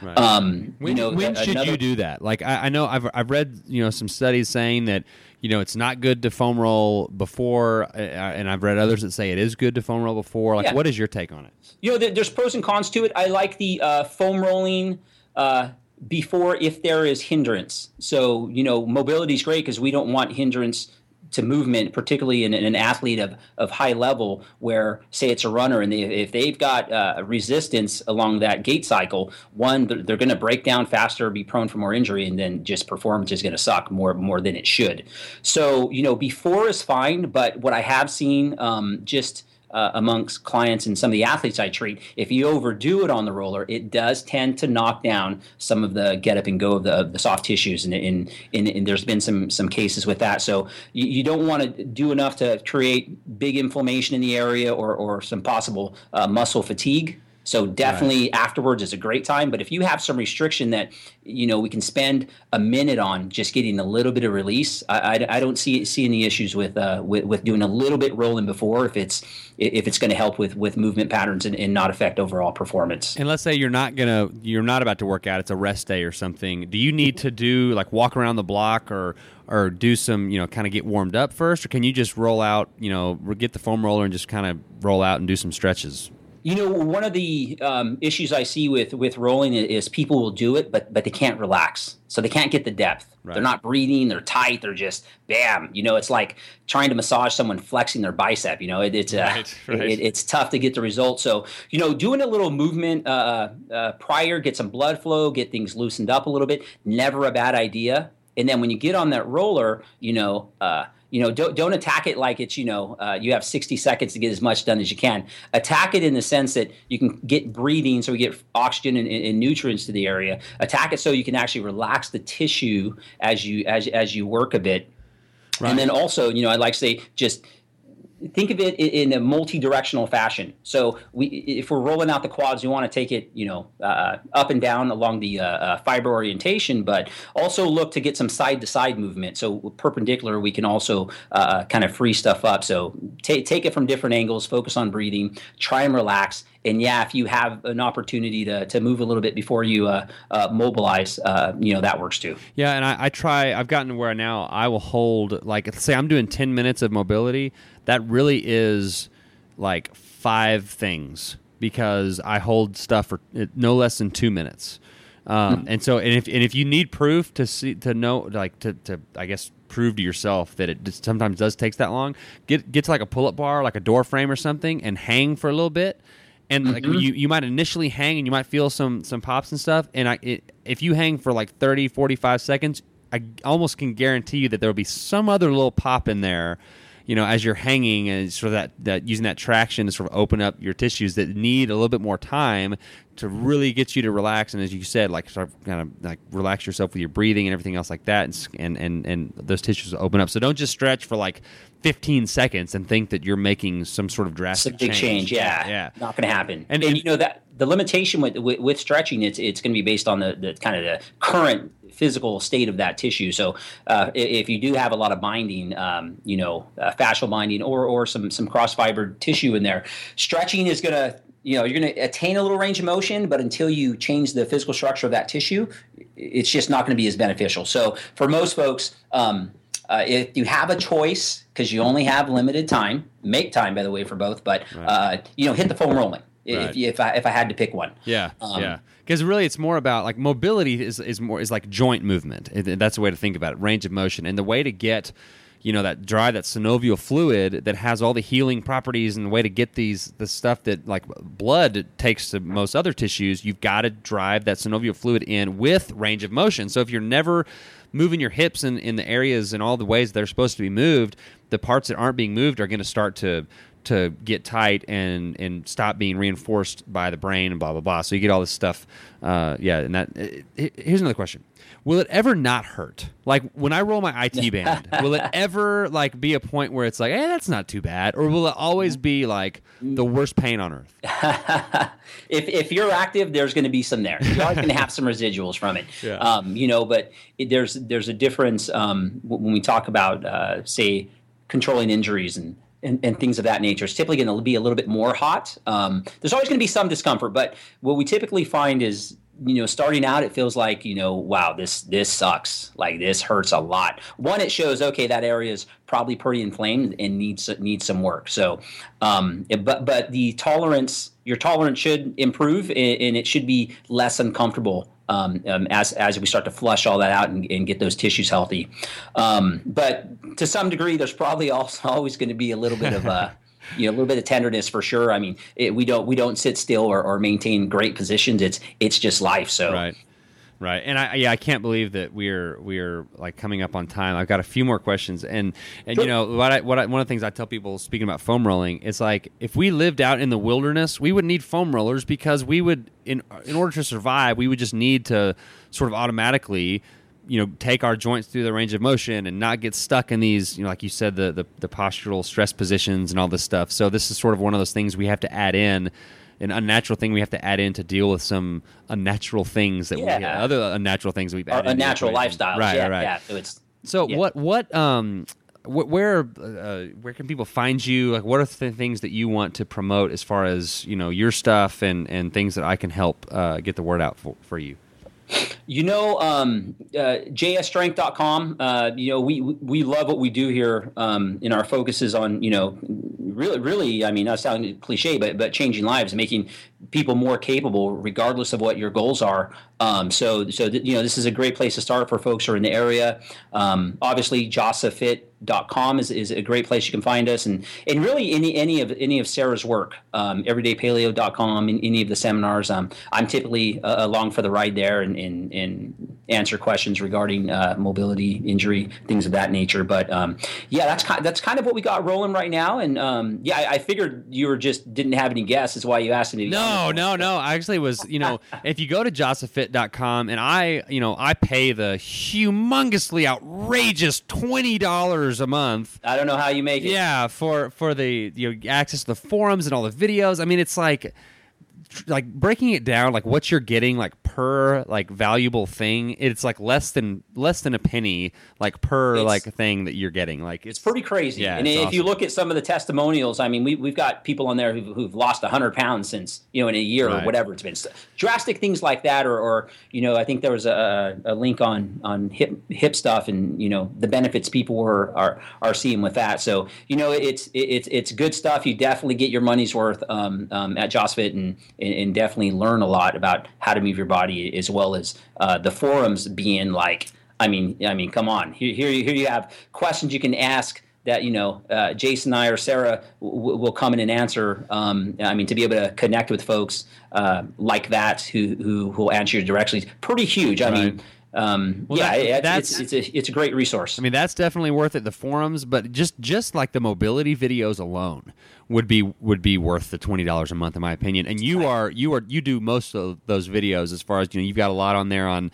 Right. Um, When, you know, when should another- you do that? Like I, I know I've I've read you know some studies saying that you know it's not good to foam roll before, uh, and I've read others that say it is good to foam roll before. Like, Yeah. what is your take on it? you know, there, there's pros and cons to it. I like the uh, foam rolling uh, before if there is hindrance. So, you know, mobility is great because we don't want hindrance to movement, particularly in, in an athlete of, of high level, where say it's a runner and they, if they've got uh, resistance along that gait cycle, one they're, they're going to break down faster, be prone for more injury, and then just performance is going to suck more more than it should. So you know, before is fine, but what I have seen um, just uh, amongst clients and some of the athletes I treat, if you overdo it on the roller, it does tend to knock down some of the get up and go of the, of the soft tissues, and, and, and, and there's been some some cases with that. So you, you don't want to do enough to create big inflammation in the area or, or some possible uh, muscle fatigue. So definitely right. afterwards is a great time. But if you have some restriction that you know we can spend a minute on just getting a little bit of release, I, I, I don't see see any issues with, uh, with with doing a little bit rolling before if it's if it's going to help with with movement patterns and, and not affect overall performance. And let's say you're not gonna you're not about to work out; it's a rest day or something. Do you need to do like walk around the block or or do some you know kind of get warmed up first, or can you just roll out you know get the foam roller and just kind of roll out and do some stretches? You know, one of the um, issues I see with with rolling is people will do it, but but they can't relax, so they can't get the depth. Right. They're not breathing. They're tight. They're just bam. You know, it's like trying to massage someone flexing their bicep. You know, it, it's uh, right, right. It, it's tough to get the result. So you know, doing a little movement uh, uh, prior, get some blood flow, get things loosened up a little bit. Never a bad idea. And then when you get on that roller, you know uh, you know don't, don't attack it like it's you know uh, you have 60 seconds to get as much done as you can. Attack it in the sense that you can get breathing so we get oxygen and, and, nutrients to the area. Attack it so you can actually relax the tissue as you as, as you work a bit. Right. and then also you know i'd like to say just think of it in a multi-directional fashion. So we, if we're rolling out the quads, we want to take it, you know, uh, up and down along the uh, uh, fiber orientation, but also look to get some side-to-side movement. So perpendicular, we can also uh, kind of free stuff up. So t- take it from different angles, focus on breathing, try and relax. And yeah, if you have an opportunity to, to move a little bit before you uh, uh, mobilize, you know, that works too. Yeah, and I, I try. I've gotten to where now I will hold like say I'm doing ten minutes of mobility that really is like five things because I hold stuff for no less than two minutes. Um, hmm. and so, and if and if you need proof to see to know, like to, to I guess prove to yourself that it sometimes does takes that long, get get to like a pull up bar, like a door frame or something, and hang for a little bit. And mm-hmm. like you, you might initially hang and you might feel some some pops and stuff. And I, it, if you hang for like 30, 45 seconds, I almost can guarantee you that there will be some other little pop in there you know, as you're hanging and sort of that, that using that traction to sort of open up your tissues that need a little bit more time to really get you to relax and as you said like sort of kind of like relax yourself with your breathing and everything else like that and and and, those tissues open up. So don't just stretch for like 15 seconds and think that you're making some sort of drastic big change. change. yeah. Yeah. Not going to happen. And, and, and, you know that the limitation with, with, with stretching it's it's going to be based on the, the kind of the current physical state of that tissue. So uh, if you do have a lot of binding, um, you know, uh, fascial binding or or some some cross fibered tissue in there, stretching is going to you know you're going to attain a little range of motion, but until you change the physical structure of that tissue, it's just not going to be as beneficial. So for most folks. Um, uh, if you have a choice, because you only have limited time, make time by the way for both, but right. uh, you know hit the foam rolling. Right. If, if I if I had to pick one, yeah, um, yeah because really it's more about like mobility is, is more is like joint movement. That's the way to think about it range of motion. And the way to get you know that dry that synovial fluid that has all the healing properties and the way to get these the stuff that like blood takes to most other tissues you've got to drive that synovial fluid in with range of motion. So if you're never moving your hips in, in the areas and all the ways they're supposed to be moved the parts that aren't being moved are going to start to to get tight and and stop being reinforced by the brain and blah blah blah. So you get all this stuff. Uh, yeah, and that. here's another question: Will it ever not hurt? Like when I roll my IT band, will it (laughs) ever like be a point where it's like, hey, that's not too bad, or will it always be like the worst pain on earth? (laughs) if if you're active, there's going to be some there. You're always going to have some residuals from it. (laughs) Yeah. Um, you know, but it, there's there's a difference um, when we talk about uh, say controlling injuries and and, and, things of that nature. It's typically going to be a little bit more hot. Um, there's always going to be some discomfort, but what we typically find is, you know, starting out, it feels like, you know, wow, this this sucks. Like this hurts a lot. One, it shows okay, that area is probably pretty inflamed and needs needs some work. So, um, but but the tolerance, your tolerance should improve, and, and it should be less uncomfortable um, um, as as we start to flush all that out and, and get those tissues healthy. Um, but to some degree, there's probably also (laughs) always going to be a little bit of a (laughs) you know a little bit of tenderness for sure. I mean, it, we don't we don't sit still or, or maintain great positions. It's it's just life. So right. Right, and I yeah I can't believe that we're we're like coming up on time. I've got a few more questions, and and you know what I what I, one of the things I tell people speaking about foam rolling it's like if we lived out in the wilderness, we would need foam rollers because we would in in order to survive, we would just need to sort of automatically you know take our joints through the range of motion and not get stuck in these you know like you said the the, the postural stress positions and all this stuff. So this is sort of one of those things we have to add in an unnatural thing we have to add in to deal with some unnatural things that we Yeah. other unnatural things we've added. a into the natural lifestyle. Right, yeah, right, right. Yeah, so it's So Yeah. what what um wh- where uh, where can people find you? Like, what are the things that you want to promote as far as you know your stuff and and things that I can help uh, get the word out for, for you? You know, um, uh, jsstrength.com, uh, you know, we, we love what we do here. Um, and our focus is on, you know, really, really, I mean, not sounding cliche, but, but changing lives, making people more capable regardless of what your goals are. Um, so, so, th- you know, this is a great place to start for folks who are in the area. Um, obviously jassafit.com is, is a great place you can find us and, and really any, any of, any of Sarah's work, um, everydaypaleo.com and any of the seminars. Um, I'm typically uh, along for the ride there and, and, and answer questions regarding uh, mobility, injury, things of that nature. But um, yeah, that's kind that's kind of what we got rolling right now. And um, yeah, I, I figured you were just didn't have any guests. Is why you asked me. To No, no, no. I actually was, you know, (laughs) if you go to jassafit.com and I, you know, I pay the humongously outrageous $20 a month. I don't know how you make it. Yeah, for for the you know access to the forums and all the videos. I mean, it's like like breaking it down like what you're getting like per like valuable thing it's like less than less than a penny like per It's- like thing that you're getting like it's, It's pretty crazy. Yeah, and if you look at some of the testimonials, I mean, we, we've got people on there who've, who've lost 100 pounds since, you know, in a year Right. or whatever it's been. So drastic things like that. Or, or you know, I think there was a, a link on, on hip, hip stuff and, you know, the benefits people were, are, are seeing with that. So, you know, it's, it's, it's good stuff. You definitely get your money's worth um, um, at JassaFit and, and, and definitely learn a lot about how to move your body as well as uh, the forums being like, I mean, I mean, come on. Here, here, you- here you have questions you can ask that you know uh, Jason and I or Sarah w- will come in and answer. Um, I mean, to be able to connect with folks uh, like that who who will answer you directly, pretty huge. I mean, um, Well, yeah, that- it- that's- it's, it's a it's a great resource. I mean, that's definitely worth it. The forums, but just just like the mobility videos alone would be would be worth the twenty dollars a month, in my opinion. And you are you are you do most of those videos as far as you know. You've got a lot on there on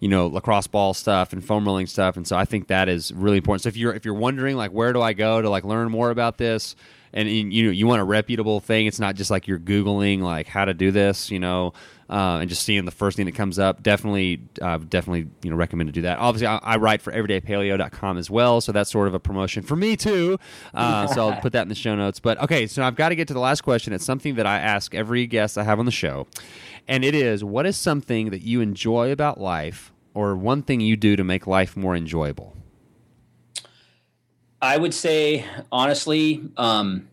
you know lacrosse ball stuff and foam rolling stuff, and so I think that is really important. So if you're if you're wondering like where do I go to like learn more about this. And, and you know you want a reputable thing. It's not just like you're googling like how to do this, you know, uh, and just seeing the first thing that comes up. Definitely, uh, definitely, you know, recommend to do that. Obviously, I, I write for everydaypaleo.com as well, so that's sort of a promotion for me too. Uh, so I'll put that in the show notes. But okay, so I've got to get to the last question. It's something that I ask every guest I have on the show, and it is: What is something that you enjoy about life, or one thing you do to make life more enjoyable? I would say honestly, um,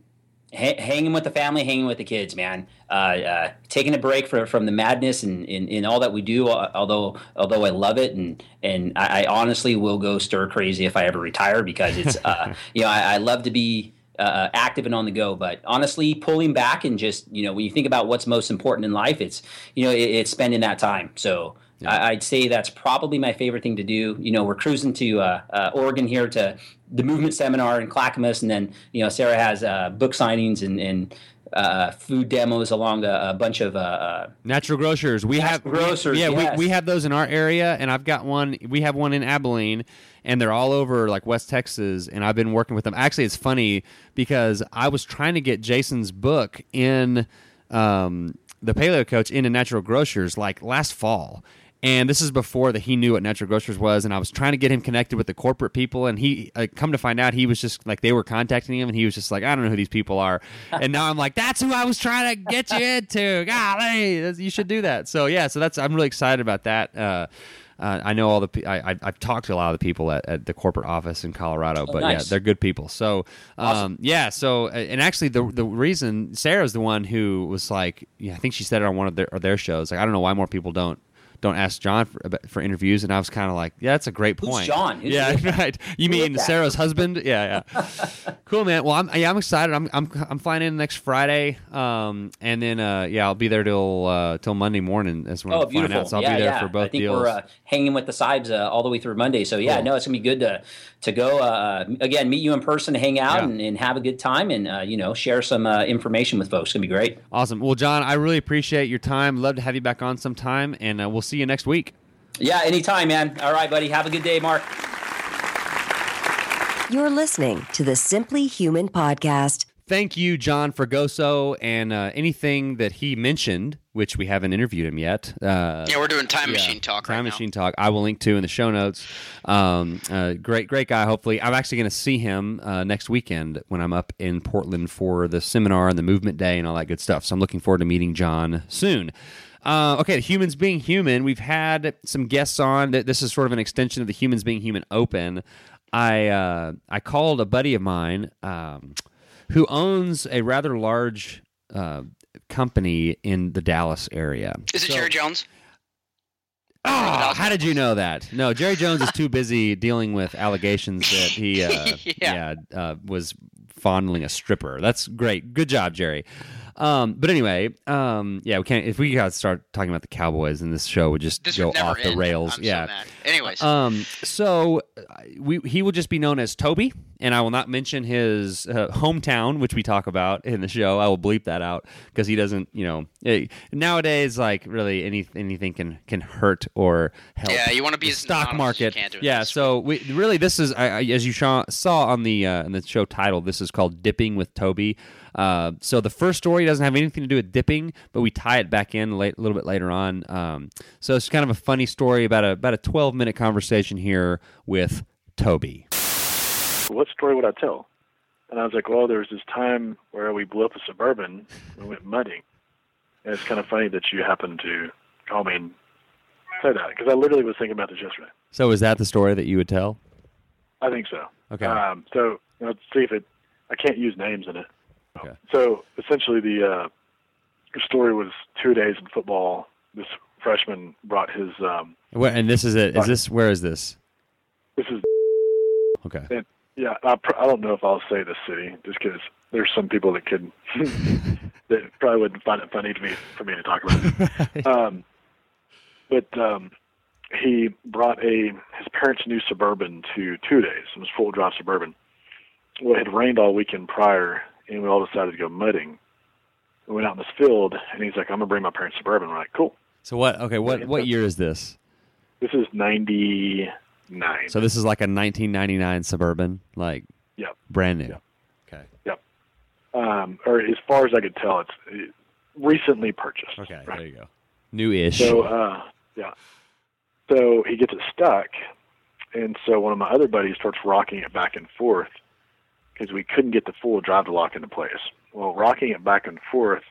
ha- hanging with the family, hanging with the kids, man. Uh, uh, taking a break from from the madness and, and, and all that we do. uh, Although although I love it, and and I, I honestly will go stir crazy if I ever retire because it's uh, (laughs) you know I, I love to be. Uh, active and on the go, but honestly, pulling back and just you know, when you think about what's most important in life, it's you know, it, it's spending that time. So I, I'd say that's probably my favorite thing to do. You know, we're cruising to uh, uh, Oregon here to the movement seminar in Clackamas, and then you know Sarah has uh, book signings and, and uh, food demos along a, a bunch of. Uh, uh, Natural grocers. We have Natural grocers, Yeah, yes. we, we have those in our area, and I've got one. We have one in Abilene, and they're all over like West Texas. And I've been working with them. Actually, it's funny because I was trying to get Jason's book in um, the Paleo Coach into Natural Grocers like last fall. And this is before that he knew what Natural Grocers was, and I was trying to get him connected with the corporate people. And he, uh, come to find out, he was just like they were contacting him, and he was just like, I don't know who these people are. (laughs) and now I'm like, that's who I was trying to get you into. Golly, you should do that. So yeah, so that's I'm really excited about that. Uh, uh, I know all the I, I, I've talked to a lot of the people at, at the corporate office in Colorado, but yeah, nice. they're good people. So um, yeah, so and actually the the reason Sarah's the one who was like, yeah, I think she said it on one of their their shows. Like I don't know why more people don't don't ask John for, about- for interviews, and I was kind of like, yeah, that's a great point. Who's. John? Who's- yeah, (laughs) right. You Who mean? Sarah's husband? Yeah, yeah. (laughs) cool, man. Well, I'm yeah, I'm excited. I'm I'm I'm flying in next Friday, um, and then uh, yeah, I'll be there till uh, till Monday morning. That's when Oh, I'm beautiful! out. So I'll yeah, be there yeah. for both I think deals. we're uh, hanging with the sides uh, all the way through Monday. So yeah, Cool. no, it's gonna be good to to go uh, again, meet you in person, hang out, Yeah. and, and have a good time, and uh, you know, share some uh, information with folks. It's gonna be great. Awesome. Well, John, I really appreciate your time. Love to have you back on sometime, and uh, we'll see you next week. Yeah, anytime, man. All right, buddy. Have a good day, Mark. You're listening to the Simply Human podcast. thank you, John Fragoso, and uh, anything that he mentioned, which we haven't interviewed him yet. Uh, Yeah, we're doing time yeah, machine talk Time right Machine Talk. I will link to in the show notes. Um, uh, great, great guy. Hopefully, I'm actually going to see him uh, next weekend when I'm up in Portland for the seminar and the movement day and all that good stuff. So I'm looking forward to meeting John soon. Uh, okay, humans being human. We've had some guests on. That This is sort of an extension of the Humans Being Human Open. I uh, I called a buddy of mine um, who owns a rather large uh, company in the Dallas area. Is it So- Jerry Jones? Oh, how did you know that? No, Jerry Jones is too busy (laughs) dealing with allegations that he, uh, (laughs) yeah, Yeah. uh, was fondling a stripper. That's great. Good job, Jerry. Um, but anyway, um, yeah, we can't. If we got to start talking about the Cowboys, and this show would just This go would off the rails. I'm yeah. So mad. Anyways, Um, so uh, we he will just be known as Toby, and I will not mention his uh, hometown, which we talk about in the show. I will bleep that out because he doesn't, you know, eh, nowadays like really any anything can can hurt or help. Yeah, you wanna be the as stock anonymous as you market. yeah, so we really this is I, I, as you saw, saw on the uh, in the show title. This is called Dipping with Toby. Uh, so the first story doesn't have anything to do with dipping, but we tie it back in late, a little bit later on. Um, so it's kind of a funny story about a about a twelve minute conversation here with Toby. what story would I tell? And I was like, well, there was this time where we blew up a suburban. We went mudding, and it's kind of funny that you happened to call me and say that because I literally was thinking about this yesterday. So is that the story that you would tell? I think so. Okay. Um, so let's see if it. I can't use names in it. Okay. So essentially, the uh, story was two days in football. This freshman brought his. Um, Where, and this is it. Is this where is this? this is Okay. And, yeah, I, pr- I don't know if I'll say the city just because there's some people that could (laughs) that probably wouldn't find it funny to me for me to talk about. (laughs) um, but um, he brought a his parents' new suburban to two days. It was full drive suburban. Well, it had rained all weekend prior, and we all decided to go mudding. We went out in this field, and he's like, "I'm gonna bring my parents' suburban." We're like, "Cool." So what? Okay. What what year is this? This is '99. So this is like a 1999 suburban, like Yep. brand new. Yep. Okay. Yep. Um, or as far as I could tell, it's recently purchased. Okay. right? There you go. New-ish. So, uh, yeah. So he gets it stuck, and so one of my other buddies starts rocking it back and forth because we couldn't get the full drive to lock into place. Well, rocking it back and forth,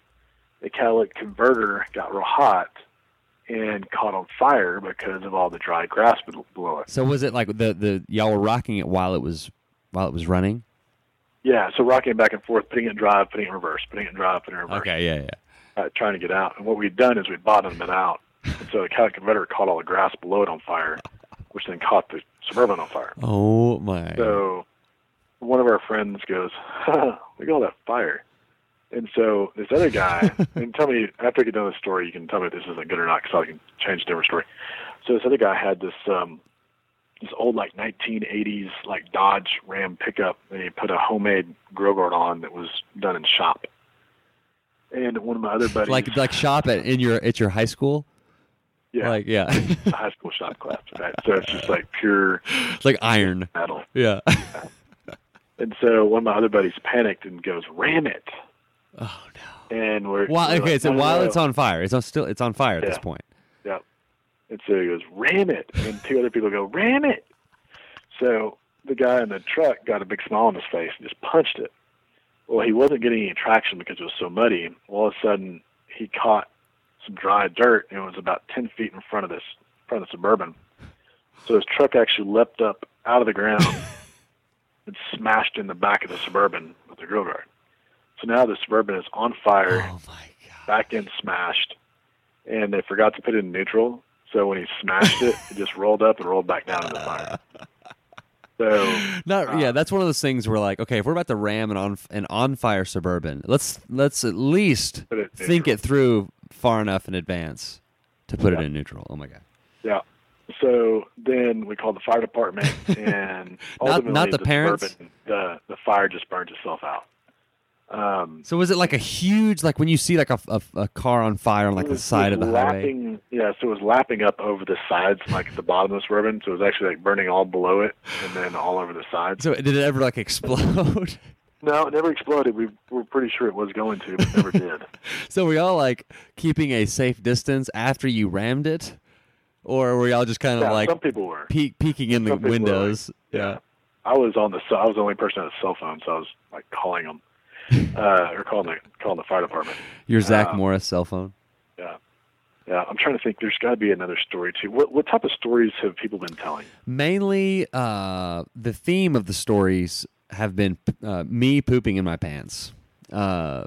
the catalytic converter got real hot and caught on fire because of all the dry grass be- below it. So was it like the the y'all were rocking it while it was while it was running? Yeah, so rocking it back and forth, putting it in drive, putting it in reverse, putting it in drive, putting it in reverse. Okay, yeah, yeah. uh, trying to get out. And what we'd done is we'd bottomed it out. And so the catalytic converter caught all the grass below it on fire, which then caught the suburban on fire. Oh my. So one of our friends goes, huh, "Look at all that fire." And so this other guy, (laughs) and tell me after I get done with the story, you can tell me if this isn't good or not, because I can change a different story. So this other guy had this um, this old like 1980s like Dodge Ram pickup, and he put a homemade grill guard on that was done in shop. And one of my other buddies, like like shop at in your at your high school? yeah, Like yeah. (laughs) high school shop class, right? So it's just like pure it's like iron. metal. Yeah. And so one of my other buddies panicked and goes, "Ram it!" oh no. And we're While we're okay, like, so "No, while no." it's on fire, it's on still it's on fire at this point. Yep. And so he goes, ram it. And then two other people go, ram it. So the guy in the truck got a big smile on his face and just punched it. Well, he wasn't getting any traction because it was so muddy. All of a sudden, he caught some dry dirt and it was about 10 feet in front of this, in front of the Suburban. So his truck actually leapt up out of the ground (laughs) and smashed in the back of the Suburban with the grill guard. So now the Suburban is on fire Oh my god. back end smashed, and they forgot to put it in neutral. So when he smashed it, it just rolled up and rolled back down in the fire. (laughs) So Not uh, yeah, that's one of those things where like, okay, if we're about to ram an on an on fire suburban, let's let's at least it think it through far enough in advance to put it in neutral. Oh my god. yeah. So then we called the fire department, (laughs) and Not- ultimately not the parents? Suburban, the the fire just burned itself out. Um, So was it like a huge like when you see like a, a, a car on fire on like the side of the was highway? lapping, Yeah, so it was lapping up over the sides, like at the bottom of the suburban. So it was actually like burning all below it, and then all over the sides. So did it ever like explode? (laughs) (laughs) No, it never exploded. We were pretty sure it was going to, but never did. So were y'all like keeping a safe distance after you rammed it, or were y'all just kind of Yeah, like some people were. peek, peeking in the Some people were like- windows? yeah. I was on the I was the only person on a cell phone, so I was like calling them uh, or calling the calling the fire department. Your Zach Um, Morris cell phone. Yeah, yeah. I'm trying to think. There's got to be another story too. What what type of stories have people been telling? Mainly, uh, the theme of the stories have been uh, me pooping in my pants uh,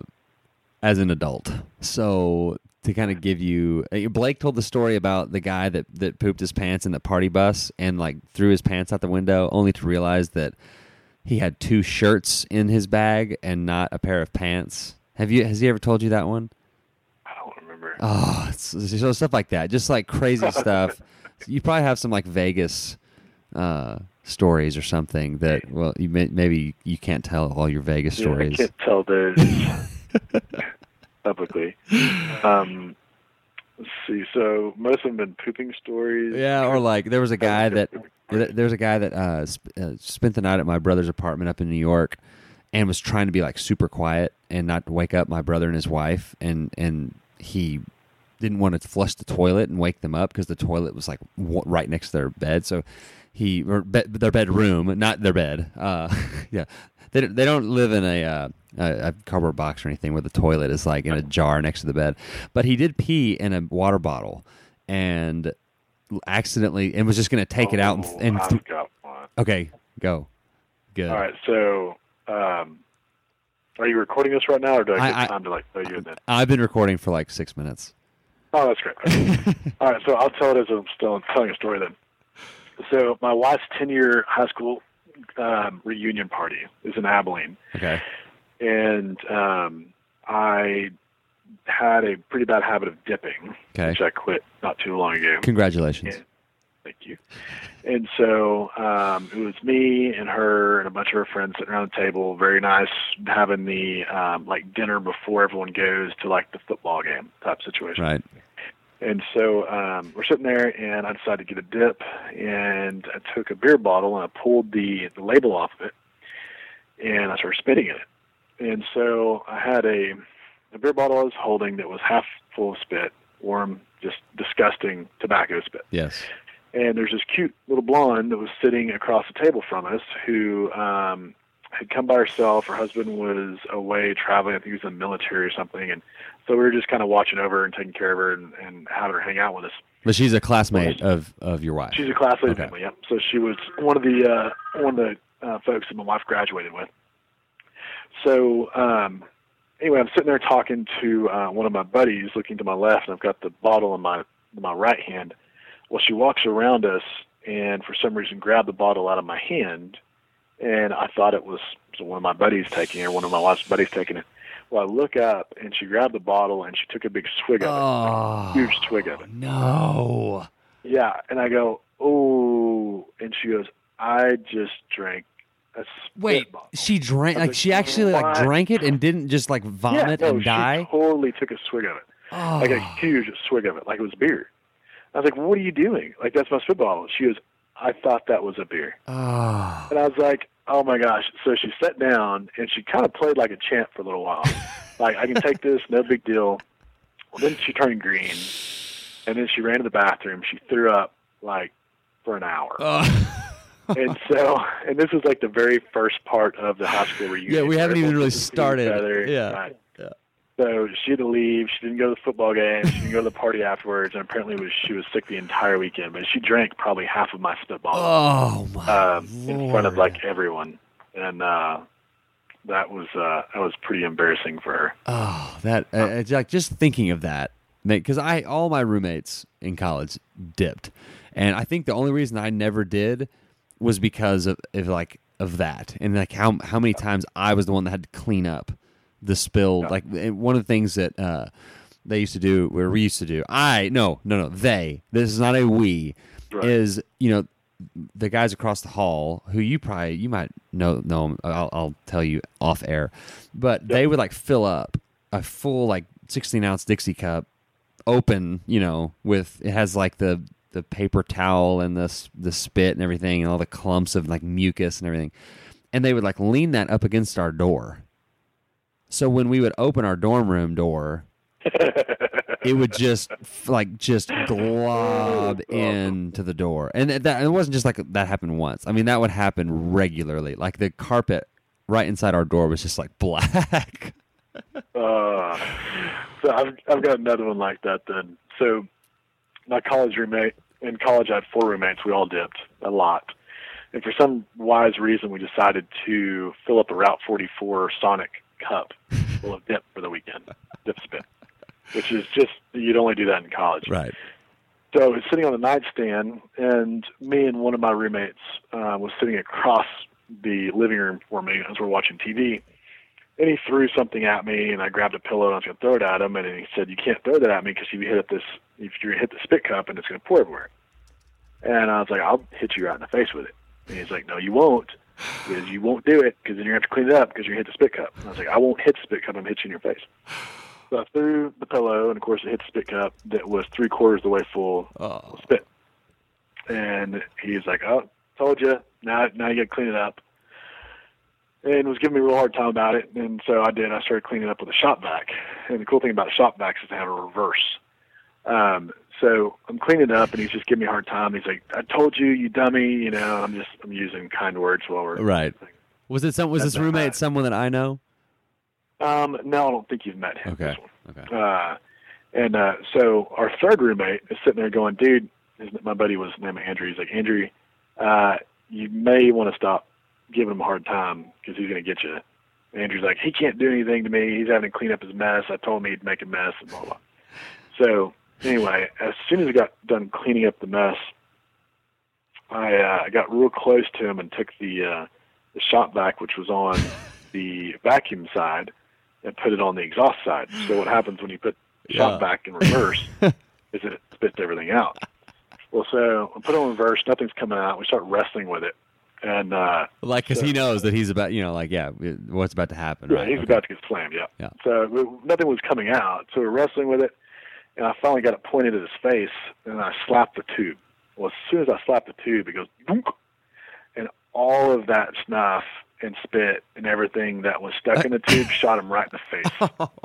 as an adult. So to kind of give you, uh, Blake told the story about the guy that that pooped his pants in the party bus and like threw his pants out the window, only to realize that he had two shirts in his bag and not a pair of pants. Have you? Has he ever told you that one? I don't remember. Oh, so stuff like that, just like crazy (laughs) stuff. You probably have some like Vegas uh, stories or something that well, you may, maybe you can't tell all your Vegas Yeah, I stories. can't tell those (laughs) publicly. Um, let's see. So most of them been pooping stories. Yeah, or like there was a guy that there was a guy that uh, sp- uh, spent the night at my brother's apartment up in New York, and was trying to be like super quiet and not wake up my brother and his wife, and and he didn't want to flush the toilet and wake them up because the toilet was like w- right next to their bed, so he or be, their bedroom, not their bed. Uh, (laughs) yeah, they they don't live in a. Uh, a, cardboard box or anything where the toilet is like in a jar next to the bed, but he did pee in a water bottle, and accidentally and was just going to take it out and, Oh, and th- okay go good All right. So, um, are you recording this right now, or do I get I- I- time to like tell you that? i've been recording for like six minutes Oh, that's great. Okay. (laughs) All right, so I'll tell it as I'm still telling a story then. So my wife's 10-year high school um, reunion party is in Abilene, okay and um, I had a pretty bad habit of dipping, Okay. which I quit not too long ago. congratulations Yeah. Thank you. And so um, it was me and her and a bunch of her friends sitting around the table. Very nice, having the um, like dinner before everyone goes to like the football game type situation. right And so um, we're sitting there, and I decided to get a dip, and I took a beer bottle and I pulled the, the label off of it, and I started spitting in it. And so I had a, a beer bottle I was holding that was half full of spit, warm, just disgusting tobacco spit. yes And there's this cute little blonde that was sitting across the table from us who um, had come by herself. Her husband was away traveling. I think he was in the military or something. And so we were just kind of watching over her and taking care of her and, and having her hang out with us. but she's a classmate of of your wife She's a classmate of Okay. Emily, yep. So she was one of the uh, one of the uh, folks that my wife graduated with. So um, anyway, I'm sitting there talking to uh, one of my buddies, looking to my left, and I've got the bottle in my in my right hand. Well, she walks around us, and for some reason, grabbed the bottle out of my hand, and I thought it was one of my buddies taking it, or one of my wife's buddies taking it. Well, I look up, and she grabbed the bottle, and she took a big swig of it, oh huge swig of it. no Yeah, and I go, oh, and she goes, I just drank wait she drank like she actually like drank it and didn't just like vomit yeah, no, and she die totally took a swig of it, oh. like a ah. huge swig of it, like it was beer. I was like, what are you doing? Like that's my spitball. She was, I thought that was a beer, oh. and I was like, oh my gosh. So she sat down and she kind of played like a champ for a little while, (laughs) like I can take this, no big deal. Well, then she turned green, and then she ran to the bathroom. She threw up like for an hour. Oh. (laughs) and so, and this is like the very first part of the high school (sighs) reunion. Yeah, we haven't even really gets to see each started. Yeah, Right. yeah. So she had to leave. She didn't go to the football game. She didn't go to the party afterwards. And apparently, was she was sick the entire weekend. But she drank probably half of my spitball oh my um, in front of like everyone, and uh, that was uh, that was pretty embarrassing for her. Oh, that uh, it's like just thinking of that, because I all my roommates in college dipped, and I think the only reason I never did was because of, of like of that, and like how how many times I was the one that had to clean up the spill. Like one of the things that uh, they used to do, where we used to do, I no no no they. This is not a we. Right. Is you know the guys across the hall who you probably you might know know 'em, I'll, I'll tell you off air, but they would like fill up a full like sixteen ounce Dixie cup, open you know with it has like the the paper towel and the the spit and everything and all the clumps of like mucus and everything, and they would like lean that up against our door. So when we would open our dorm room door, it would just like just glob (laughs) into the door, and it- that it wasn't just like that happened once. I mean, that would happen regularly. Like the carpet right inside our door was just like (laughs) black. Uh, so I've I've got another one like that then. So my college roommate in college I had four roommates. We all dipped a lot, and for some wise reason we decided to fill up a Route 44 Sonic cup full of dip for the weekend, dip spit, which is just you'd only do that in college. right. So I was sitting on the nightstand, and me and one of my roommates uh, was sitting across the living room for me as we're watching TV. And he threw something at me, and I grabbed a pillow and I was going to throw it at him. And he said, "You can't throw that at me because if you hit this, if you hit the spit cup, and it's going to pour everywhere." And I was like, "I'll hit you right in the face with it." And he's like, "No, you won't, because you won't do it because then you're going to have to clean it up because you hit the spit cup." And I was like, "I won't hit the spit cup. I'm hitting you in your face." So I threw the pillow, and of course, it hit the spit cup that was three quarters of the way full Oh. of spit. And he's like, "Oh, told you. Now, now you got to clean it up." And was giving me a real hard time about it. And so I did. I started cleaning up with a shop vac. And the cool thing about shop vacs is they have a reverse. Um, so I'm cleaning up, and he's just giving me a hard time. He's like, "I told you, you dummy." You know, I'm just I'm using kind words while we're Right. Was it some? Was this That's not roommate bad. someone that I know? Um, no, I don't think you've met him. Okay. Okay. Uh, and uh, so our third roommate is sitting there going, dude, his, my buddy was named Andrew. He's like, Andrew, uh, you may want to stop giving him a hard time because he's going to get you. Andrew's like, he can't do anything to me. He's having to clean up his mess. I told him he'd make a mess and blah, blah. So anyway, as soon as I got done cleaning up the mess, I uh, got real close to him and took the uh, the shop vac, which was on (laughs) the vacuum side, and put it on the exhaust side. So what happens when you put the shop Yeah. vac in reverse (laughs) is it spits everything out. Well, so I put it on reverse. Nothing's coming out. We start wrestling with it, and uh, Like, because So- he knows that he's about, you know, like, yeah, what's about to happen. yeah, right? he's Okay. about to get slammed. Yeah. Yeah. So we, nothing was coming out. So we're wrestling with it, and I finally got it pointed at his face, and I slapped the tube. Well, as soon as I slapped the tube, it goes boom, and all of that snuff and spit and everything that was stuck in the (laughs) tube shot him right in the face. (laughs)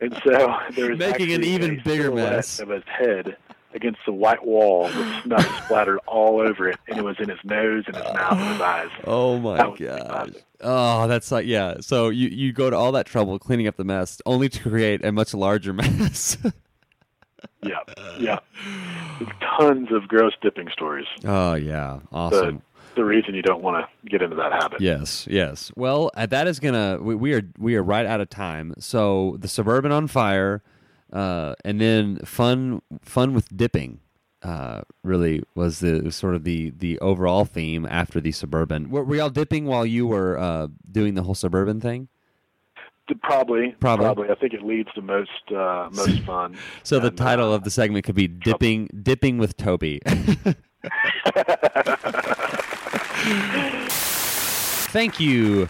And so there was Making an even bigger mess. of his head against the white wall with snuff splattered all over it, and it was in his nose and his mouth and his eyes. Oh my That was gosh. classic. Oh, that's like yeah. So you you go to all that trouble cleaning up the mess, only to create a much larger (laughs) mess. Yeah, yeah. Tons of gross dipping stories. oh yeah, awesome. The, the reason you don't want to get into that habit. Yes, yes. Well, uh, that is gonna. We, we are we are right out of time. So the suburban on fire, uh, and then fun fun with dipping. Uh, really was the sort of the the overall theme after the suburban. Were, were y'all dipping while you were uh, doing the whole suburban thing? D- Probably, Probably. I think it leads to most uh, most fun. (laughs) So the title uh, of the segment could be dipping dipping with Toby. (laughs) (laughs) Thank you,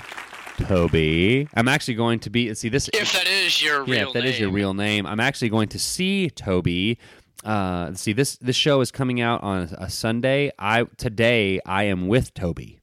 Toby. I'm actually going to be see this. If that is your real yeah, if that is your name. real name, I'm actually going to see Toby. Uh, see this this show is coming out on a Sunday. I today I am with Toby.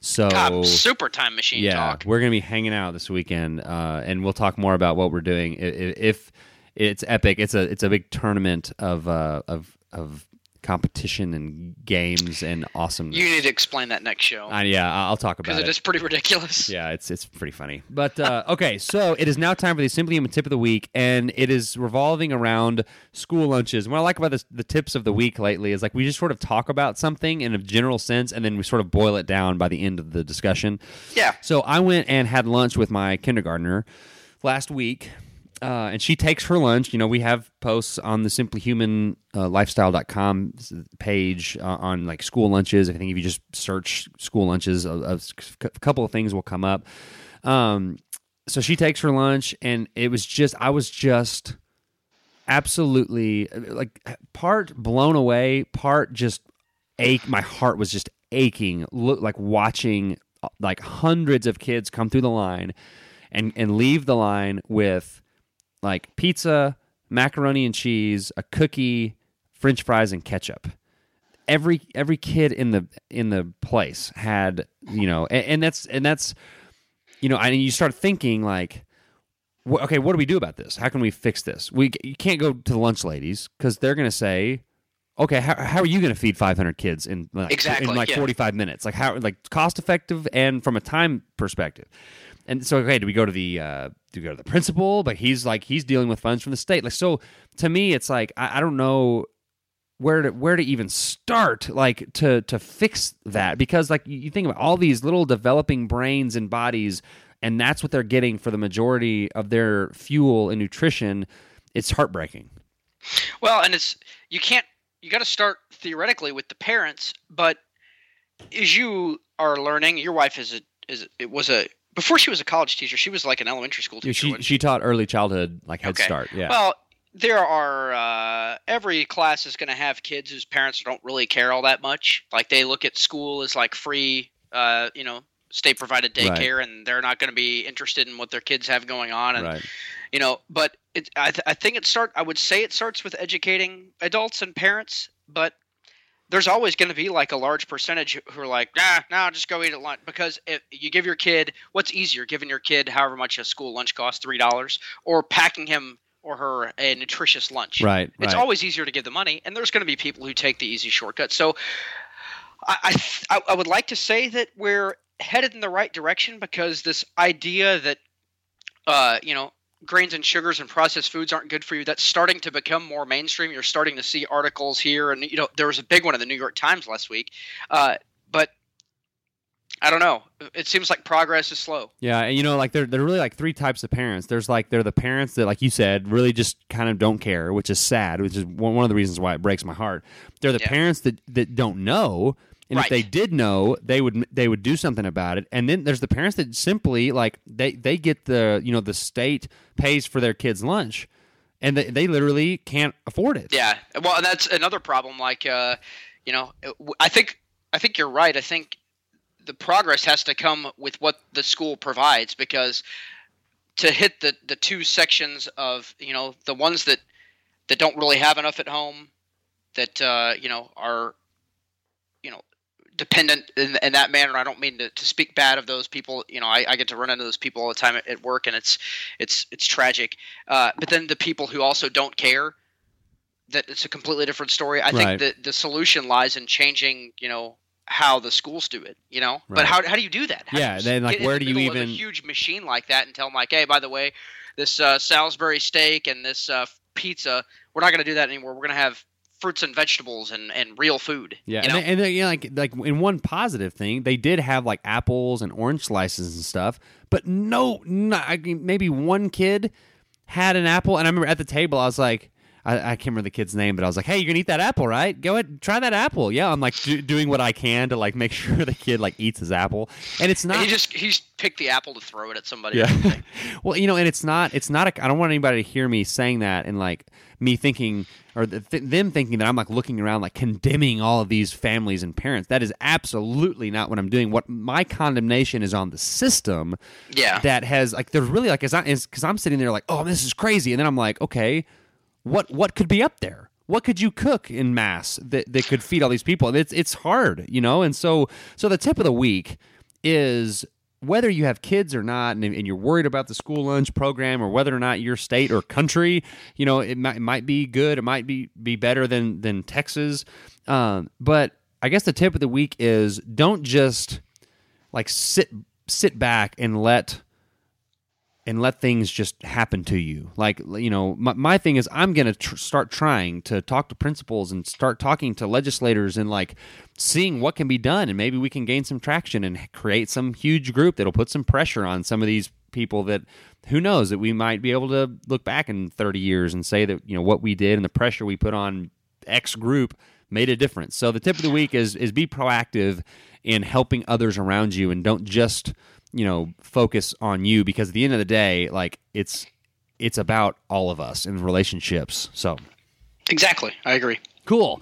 So God, super time machine yeah, talk. we're gonna be hanging out this weekend, uh, and we'll talk more about what we're doing. I- i- If it's epic, it's a it's a big tournament of uh, of of competition and games and awesomeness. You need to explain that next show Uh, yeah, I- I'll talk about because about it is pretty ridiculous. (laughs) yeah, it's it's pretty funny. (laughs) But uh, okay, so it is now time for the Simply Human tip of the week, and it is revolving around school lunches. And what I like about this, the tips of the week lately is like we just sort of talk about something in a general sense, and then we sort of boil it down by the end of the discussion. Yeah. So I went and had lunch with my kindergartner last week. Uh, and she takes her lunch. You know, we have posts on the simplyhuman uh, page uh, on like school lunches. I think if you just search school lunches, a, a couple of things will come up. Um, so she takes her lunch, and it was just, I was just absolutely like part blown away, part just ache. My heart was just aching, look like watching uh, like hundreds of kids come through the line and and leave the line with like pizza, macaroni and cheese, a cookie, french fries and ketchup. every every kid in the in the place had you know, and, and that's and that's you know, and you start thinking like. wh- Okay, what do we do about this? How can we fix this? We you can't go to the lunch ladies because they're going to say, "Okay, how, how are you going to feed 500 kids in like, Exactly, in like yeah. 45 minutes? Like how like cost effective and from a time perspective?" And so, okay, do we go to the uh, do we go to the principal? But he's like he's dealing with funds from the state. Like so, to me, it's like I, I don't know where to where to even start like to to fix that because like you think about all these little developing brains and bodies and that's what they're getting for the majority of their fuel and nutrition it's heartbreaking Well, and it's you can't you got to start theoretically with the parents, but as you are learning, your wife is a is it was a before she was a college teacher, she was like an elementary school teacher. she she taught early childhood like head Okay. start yeah Well, there are uh, every class is going to have kids whose parents don't really care all that much. Like they look at school as like free, uh, you know, state provided Right. daycare, and they're not going to be interested in what their kids have going on. And right you know, but it, I, th- I think it start. I would say it starts with educating adults and parents, but there's always going to be like a large percentage who are like, nah, nah, just go eat at lunch. Because if you give your kid, what's easier, giving your kid however much a school lunch costs, three dollars, or packing him or her a nutritious lunch? right It's right. always easier to give the money, and there's going to be people who take the easy shortcut. So, I, I, I I would like to say that we're headed in the right direction because this idea that, uh, you know, grains and sugars and processed foods aren't good for you that's starting to become more mainstream. You're starting to see articles here, and you know, there was a big one in the New York Times last week, uh, but. I don't know. It seems like progress is slow. Yeah, and you know, like there, there are really like three types of parents. There's like they're the parents that, like you said, really just kind of don't care, which is sad, which is one, one of the reasons why it breaks my heart. They're the Yeah. parents that that don't know, and if they did know, they would they would do something about it. And then there's the parents that simply like they they get the you know the state pays for their kids' lunch, and they they literally can't afford it. Yeah, well, and that's another problem. Like, uh, you know, I think I think you're right. I think the progress has to come with what the school provides because to hit the the two sections of you know the ones that that don't really have enough at home that uh, you know are dependent in, in that manner. I don't mean to, to speak bad of those people. You know, I, I get to run into those people all the time at, at work, and it's it's it's tragic. Uh, but then the people who also don't care, that it's a completely different story. I Right. think that the solution lies in changing, you know, how the schools do it. You know, Right. but how how do you do that? How Yeah, you then, like, where the do you even- a huge machine like that and tell them like, hey, by the way, this uh, Salisbury steak and this uh, pizza, we're not going to do that anymore. We're going to have fruits and vegetables and, and real food. Yeah, you know? and, they, and they, you know, like like in one positive thing, they did have like apples and orange slices and stuff, but no, no I mean, maybe one kid had an apple, and I remember at the table, I was like. I, I can't remember the kid's name, but I was like, "Hey, you're gonna eat that apple, right? Go ahead, try that apple." Yeah, I'm like do, doing what I can to like make (laughs) sure the kid like eats his apple, and it's And not. he just he's picked the apple to throw it at somebody. Yeah. (laughs) well, you know, and it's not. It's not. A, I don't want anybody to hear me saying that and like me thinking or th- them thinking that I'm like looking around like condemning all of these families and parents. That is absolutely not what I'm doing. What my condemnation is on the system yeah. that has like there's really like as because I'm sitting there like oh this is crazy and then I'm like okay what what could be up there? What could you cook in mass that, that could feed all these people? It's it's hard you know? And so so the tip of the week is whether you have kids or not and, and you're worried about the school lunch program or whether or not your state or country you know it might, it might be good it might be be better than than texas. Um, but i guess the tip of the week is don't just like sit sit back and let and let things just happen to you. Like, you know, my, my thing is I'm going to tr- start trying to talk to principals and start talking to legislators and like seeing what can be done. And maybe we can gain some traction and create some huge group that'll put some pressure on some of these people that who knows that we might be able to look back in 30 years and say that, you know, what we did and the pressure we put on X group made a difference. So the tip of the week is is be proactive in helping others around you and don't just you know focus on you because at the end of the day like it's it's about all of us in relationships so. Exactly. I agree. cool.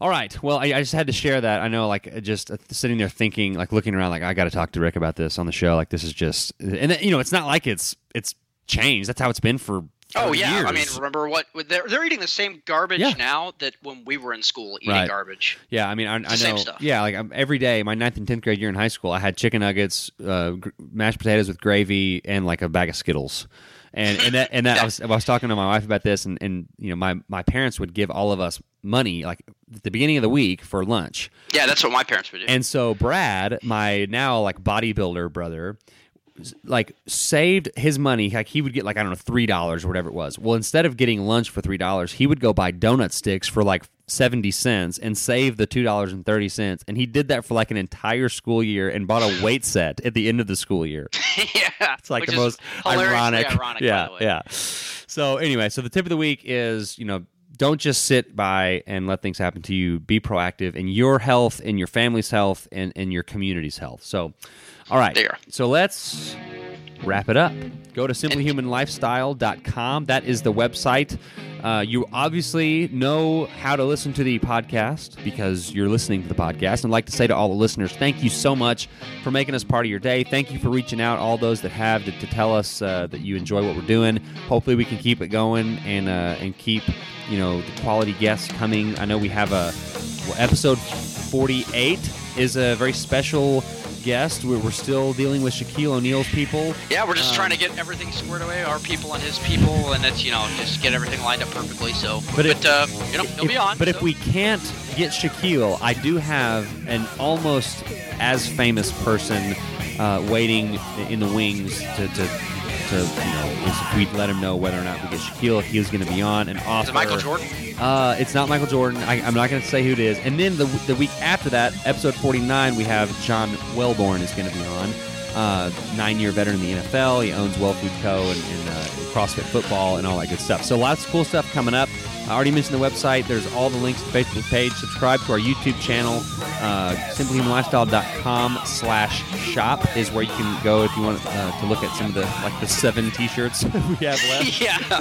All right. Well I, I just had to share that. I know like just uh, sitting there thinking like looking around like i gotta talk to rick about this on the show. Like this is just and you know it's not like it's it's changed. That's how it's been for Oh yeah, I mean, remember what they're they're eating the same garbage Yeah. now that when we were in school eating Right. garbage. Yeah, I mean, I, I know. same stuff. Yeah, like um, every day, my ninth and tenth grade year in high school, I had chicken nuggets, uh, gr- mashed potatoes with gravy, and like a bag of Skittles. And and that and that I (laughs) was I was talking to my wife about this, and and you know my my parents would give all of us money like at the beginning of the week for lunch. Yeah, that's what my parents would do. And so Brad, my now like bodybuilder brother, like saved his money. Like he would get like I don't know three dollars or whatever it was. Well, instead of getting lunch for three dollars, he would go buy donut sticks for like seventy cents and save the two dollars and thirty cents. And he did that for like an entire school year and bought a weight set at the end of the school year. (laughs) yeah, It's like the most ironic. ironic. yeah, yeah. So anyway, so the tip of the week is you know don't just sit by and let things happen to you. Be proactive in your health, in your family's health, and in your community's health. So, all right. There. So let's wrap it up. Go to simplyhumanlifestyle.com. That is the website. Uh, you obviously know how to listen to the podcast because you're listening to the podcast. And I'd like to say to all the listeners, thank you so much for making us part of your day. Thank you for reaching out, all those that have, to, to tell us uh, that you enjoy what we're doing. Hopefully, we can keep it going and uh, and keep you know the quality guests coming. I know we have a well, episode 48 is a very special guest. We're, we're still dealing with Shaquille O'Neal's people. Yeah, we're just Um, trying to get everything squared away, our people and his people, and it's you know just get everything lined up perfectly. So, But but, if- uh, you know he'll be on. But if we can't get Shaquille, I do have an almost as famous person uh, waiting in the wings to, to, to you know, if we let him know whether or not we get Shaquille, if he was going to be on, and author. is it Michael Jordan? Uh, it's not Michael Jordan. I, I'm not going to say who it is. And then the, the week after that, episode 49, we have John Welbourn is going to be on. Uh, nine-year veteran in the NFL. He owns Well Food Co. and, and uh, CrossFit Football and all that good stuff. So lots of cool stuff coming up. I already mentioned the website. There's all the links to the Facebook page. Subscribe to our YouTube channel. Uh, simplyhumanlifestyle.com slash shop is where you can go if you want uh, to look at some of the like the seven T-shirts (laughs) we have left. (laughs) yeah.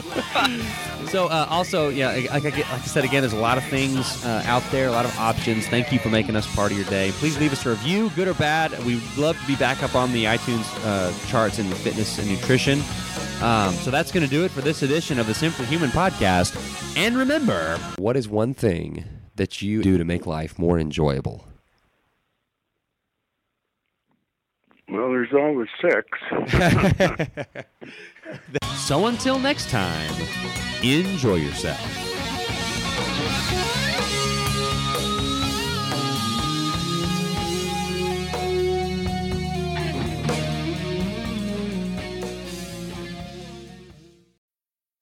So uh, also, yeah, like I, like I said again, there's a lot of things uh, out there, a lot of options. Thank you for making us part of your day. Please leave us a review, good or bad. We'd love to be back up on the iTunes uh, charts in the fitness and nutrition. Um, so that's going to do it for this edition of the Simply Human podcast. And remember, what is one thing that you do to make life more enjoyable? Well, there's always sex. (laughs) So until next time, enjoy yourself.